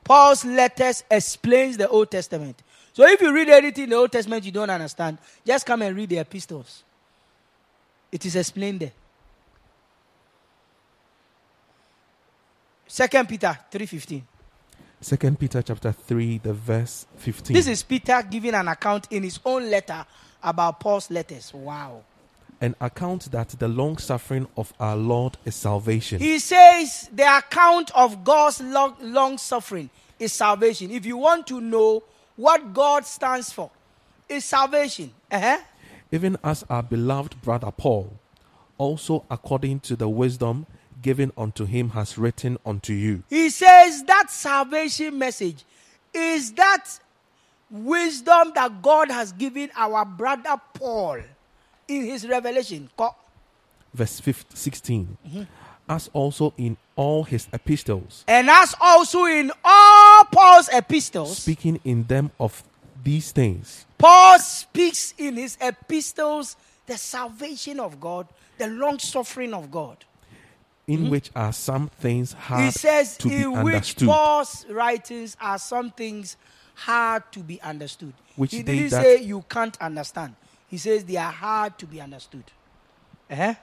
Paul's letters explains the Old Testament. So if you read anything in the Old Testament you don't understand, just come and read the epistles. It is explained there. Second Peter 3:15. Second Peter chapter 3, the verse 15. This is Peter giving an account in his own letter about Paul's letters. Wow. An account that the long suffering of our Lord is salvation. He says the account of God's long suffering is salvation. If you want to know what God stands for, is salvation. Uh-huh. Even as our beloved brother Paul, also according to the wisdom given unto him, has written unto you. He says that salvation message is that wisdom that God has given our brother Paul in his revelation. Verse 15, 16. Mm-hmm. As also in all his epistles. And as also in all Paul's epistles. Speaking in them of these things. Paul speaks in his epistles the salvation of God, the long suffering of God. In mm-hmm. which are some things hard he says, to be understood. He says, in which Paul's writings are some things hard to be understood. Which he didn't say you can't understand. He says they are hard to be understood. Uh-huh.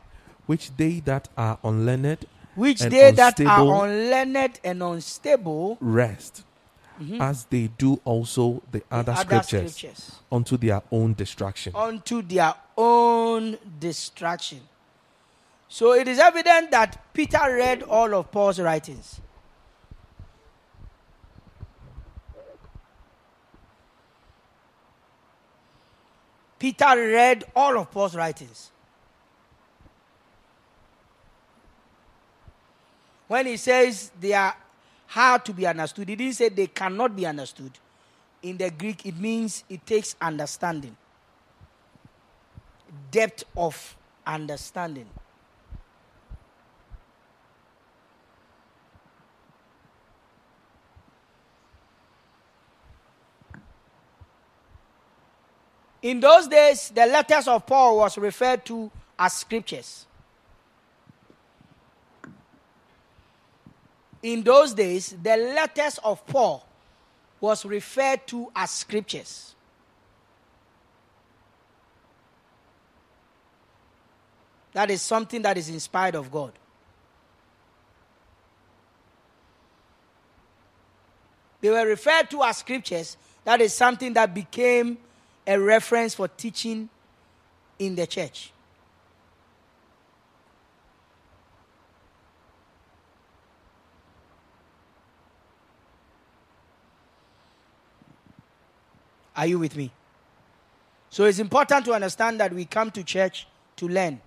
Which they that are unlearned, which they that are unlearned and unstable rest, mm-hmm. as they do also the other, the scriptures, scriptures, unto their own destruction. Unto their own destruction. So it is evident that Peter read all of Paul's writings. Peter read all of Paul's writings. When he says they are hard to be understood, he didn't say they cannot be understood. In the Greek, it means it takes understanding, depth of understanding. In those days, the letters of Paul was referred to as scriptures. In those days, the letters of Paul was referred to as scriptures. That is something that is inspired of God. They were referred to as scriptures. That is something that became a reference for teaching in the church. Are you with me? So it's important to understand that we come to church to learn.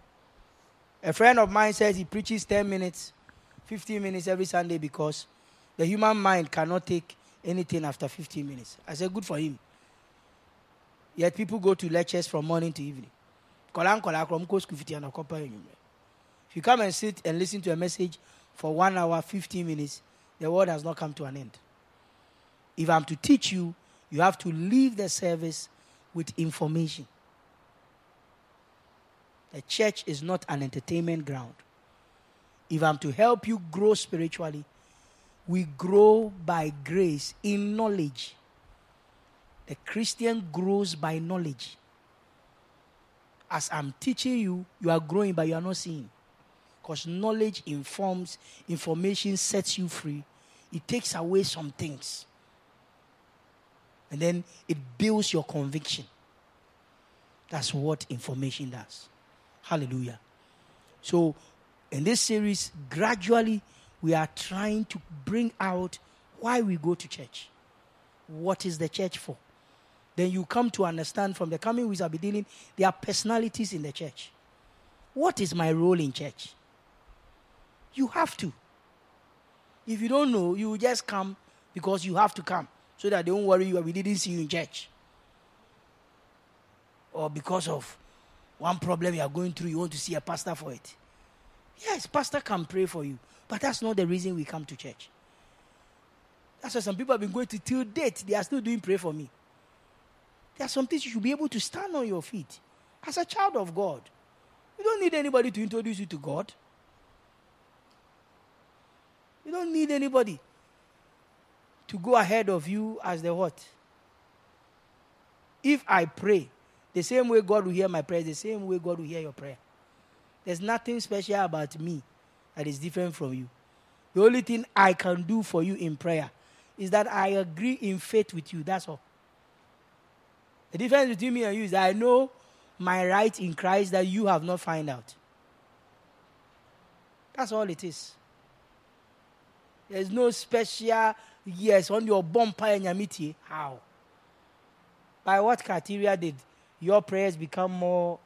A friend of mine says he preaches 10 minutes, 15 minutes every Sunday because the human mind cannot take anything after 15 minutes. I said, good for him. Yet people go to lectures from morning to evening. If you come and sit and listen to a message for one hour, 15 minutes, the word has not come to an end. If I'm to teach you, you have to leave the service with information. The church is not an entertainment ground. If I'm to help you grow spiritually, we grow by grace in knowledge. The Christian grows by knowledge. As I'm teaching you, you are growing, but you are not seeing. Because knowledge informs, information sets you free. It takes away some things. And then it builds your conviction. That's what information does. Hallelujah. So, in this series, gradually, we are trying to bring out why we go to church. What is the church for? Then you come to understand from the coming weeks I'll be dealing, there are personalities in the church. What is my role in church? You have to. If you don't know, you just come because you have to come so that they don't worry you we didn't see you in church. Or because of one problem you are going through, you want to see a pastor for it. Yes, pastor can pray for you, but that's not the reason we come to church. That's why some people have been going to till date. They are still doing pray for me. There are some things you should be able to stand on your feet as a child of God. You don't need anybody to introduce you to God. You don't need anybody to go ahead of you as the what? If I pray, the same way God will hear my prayer, the same way God will hear your prayer. There's nothing special about me that is different from you. The only thing I can do for you in prayer is that I agree in faith with you. That's all. The difference between me and you is I know my right in Christ that you have not found out. That's all it is. There's no special yes on your bumper and your How? By what criteria did your prayers become more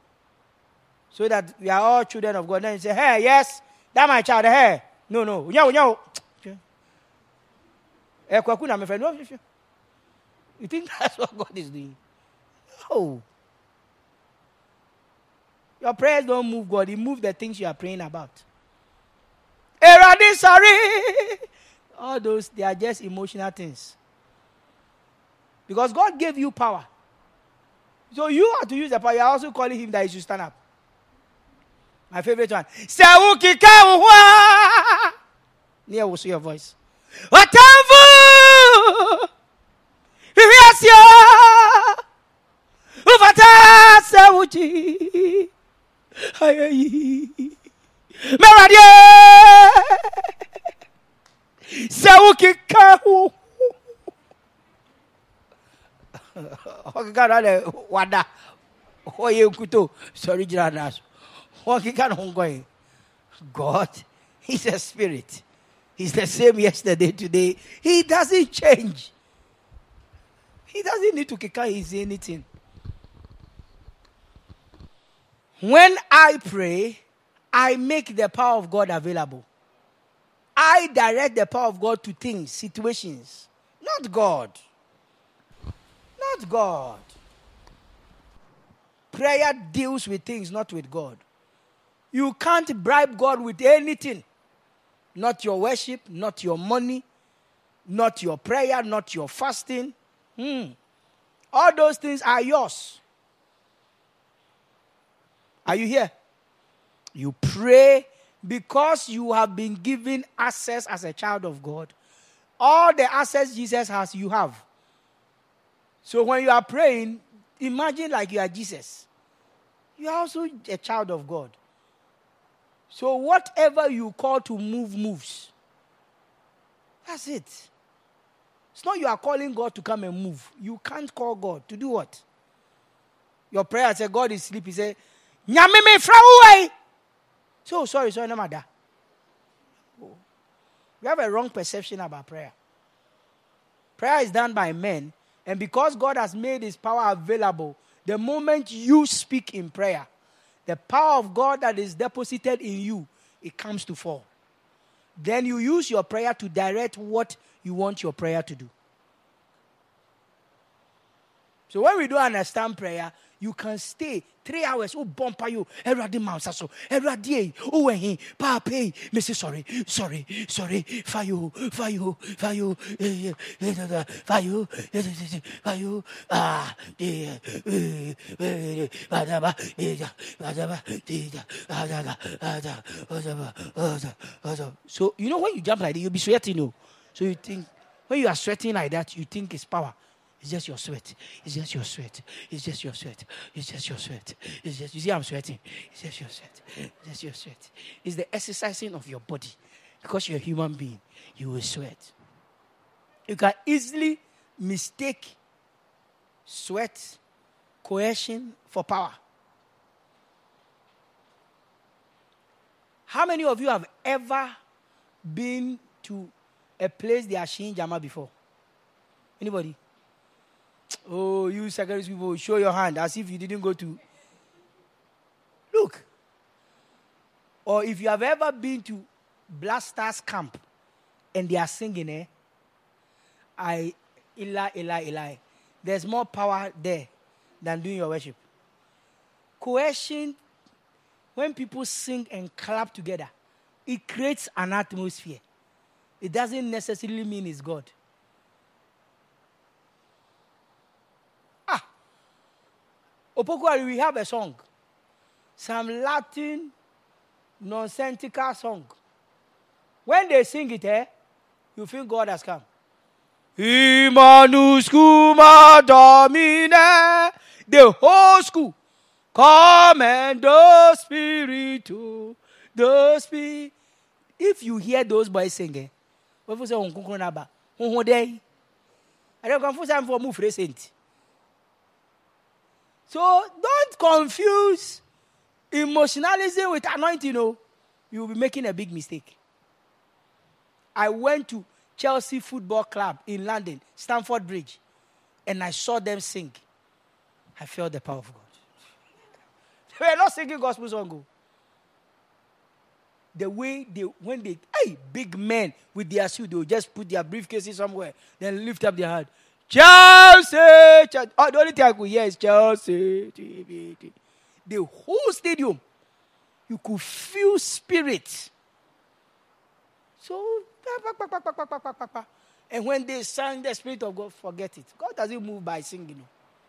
so that we are all children of God? Then you say, Hey, yes, that my child, hey. No, no. No, no. You think that's what God is doing? No. Your prayers don't move God, He moves the things you are praying about. Sorry. All those, they are just emotional things. Because God gave you power. So you are to use the power. You're also calling him that he should stand up. My favorite one. Near will see your voice. Whatever. Meradie sɛ ho ɔkeka no adɛ wada. God he's a spirit. He's the same yesterday today. He doesn't change. He doesn't need to keka his anything when i pray i make the power of god available I direct the power of God to things, situations, not God. Not God. Prayer deals with things, not with God. You can't bribe God with anything. Not your worship, not your money, not your prayer, not your fasting. Hmm. All those things are yours. Are you here? You pray because you have been given access as a child of God, all the access Jesus has, you have. So when you are praying, imagine like you are Jesus. You are also a child of God. So whatever you call to move, moves. That's it. It's not you are calling God to come and move. You can't call God to do what? Your prayer say God is sleeping. Say, Nyame from away. So sorry, sorry, no matter. We have a wrong perception about prayer. Prayer is done by men, and because God has made his power available, the moment you speak in prayer, the power of God that is deposited in you, it comes to fall. Then you use your prayer to direct what you want your prayer to do. So when we don't understand prayer, you can stay three hours. Oh, bumper you. Everybody mouse so. Everybody. Oh, when he pay. Missy, sorry, sorry, sorry. For you, for you, for you, for you, for you. Ah, so you know when you jump like that, you'll be sweating. You know? So you think when you are sweating like that, you think it's power. It's just your sweat. It's just your sweat. It's just your sweat. It's just your sweat. It's just you see I'm sweating. It's just your sweat. It's just your sweat. It's the exercising of your body. Because you're a human being, you will sweat. You can easily mistake sweat, coercion for power. How many of you have ever been to a place they are seeing Jama before? Anybody? Oh, you secondary people, show your hand as if you didn't go to. Look. Or if you have ever been to Blasters camp and they are singing, eh? I, Eli, Eli, Eli. There's more power there than doing your worship. Coercion, when people sing and clap together, it creates an atmosphere. It doesn't necessarily mean it's God. Opokuari, we have a song. Some Latin nonsensical song. When they sing it, eh, you feel God has come. Imanus kuma domine. The whole school. Come and the spirit, the spirit. If you hear those boys singing, what you say? I don't come for some for move recent. So don't confuse emotionalism with anointing. No, you'll be making a big mistake. I went to Chelsea Football Club in London, Stamford Bridge, and I saw them sing. I felt the power of God. They were not singing gospel song. Oh. The way they, when they, hey, big men with their suit, they will just put their briefcases somewhere, then lift up their hand. Chelsea. Oh, the only thing I could hear is Chelsea. The whole stadium, you could feel spirit. So, and when they sang the Spirit of God, forget it. God doesn't move by singing.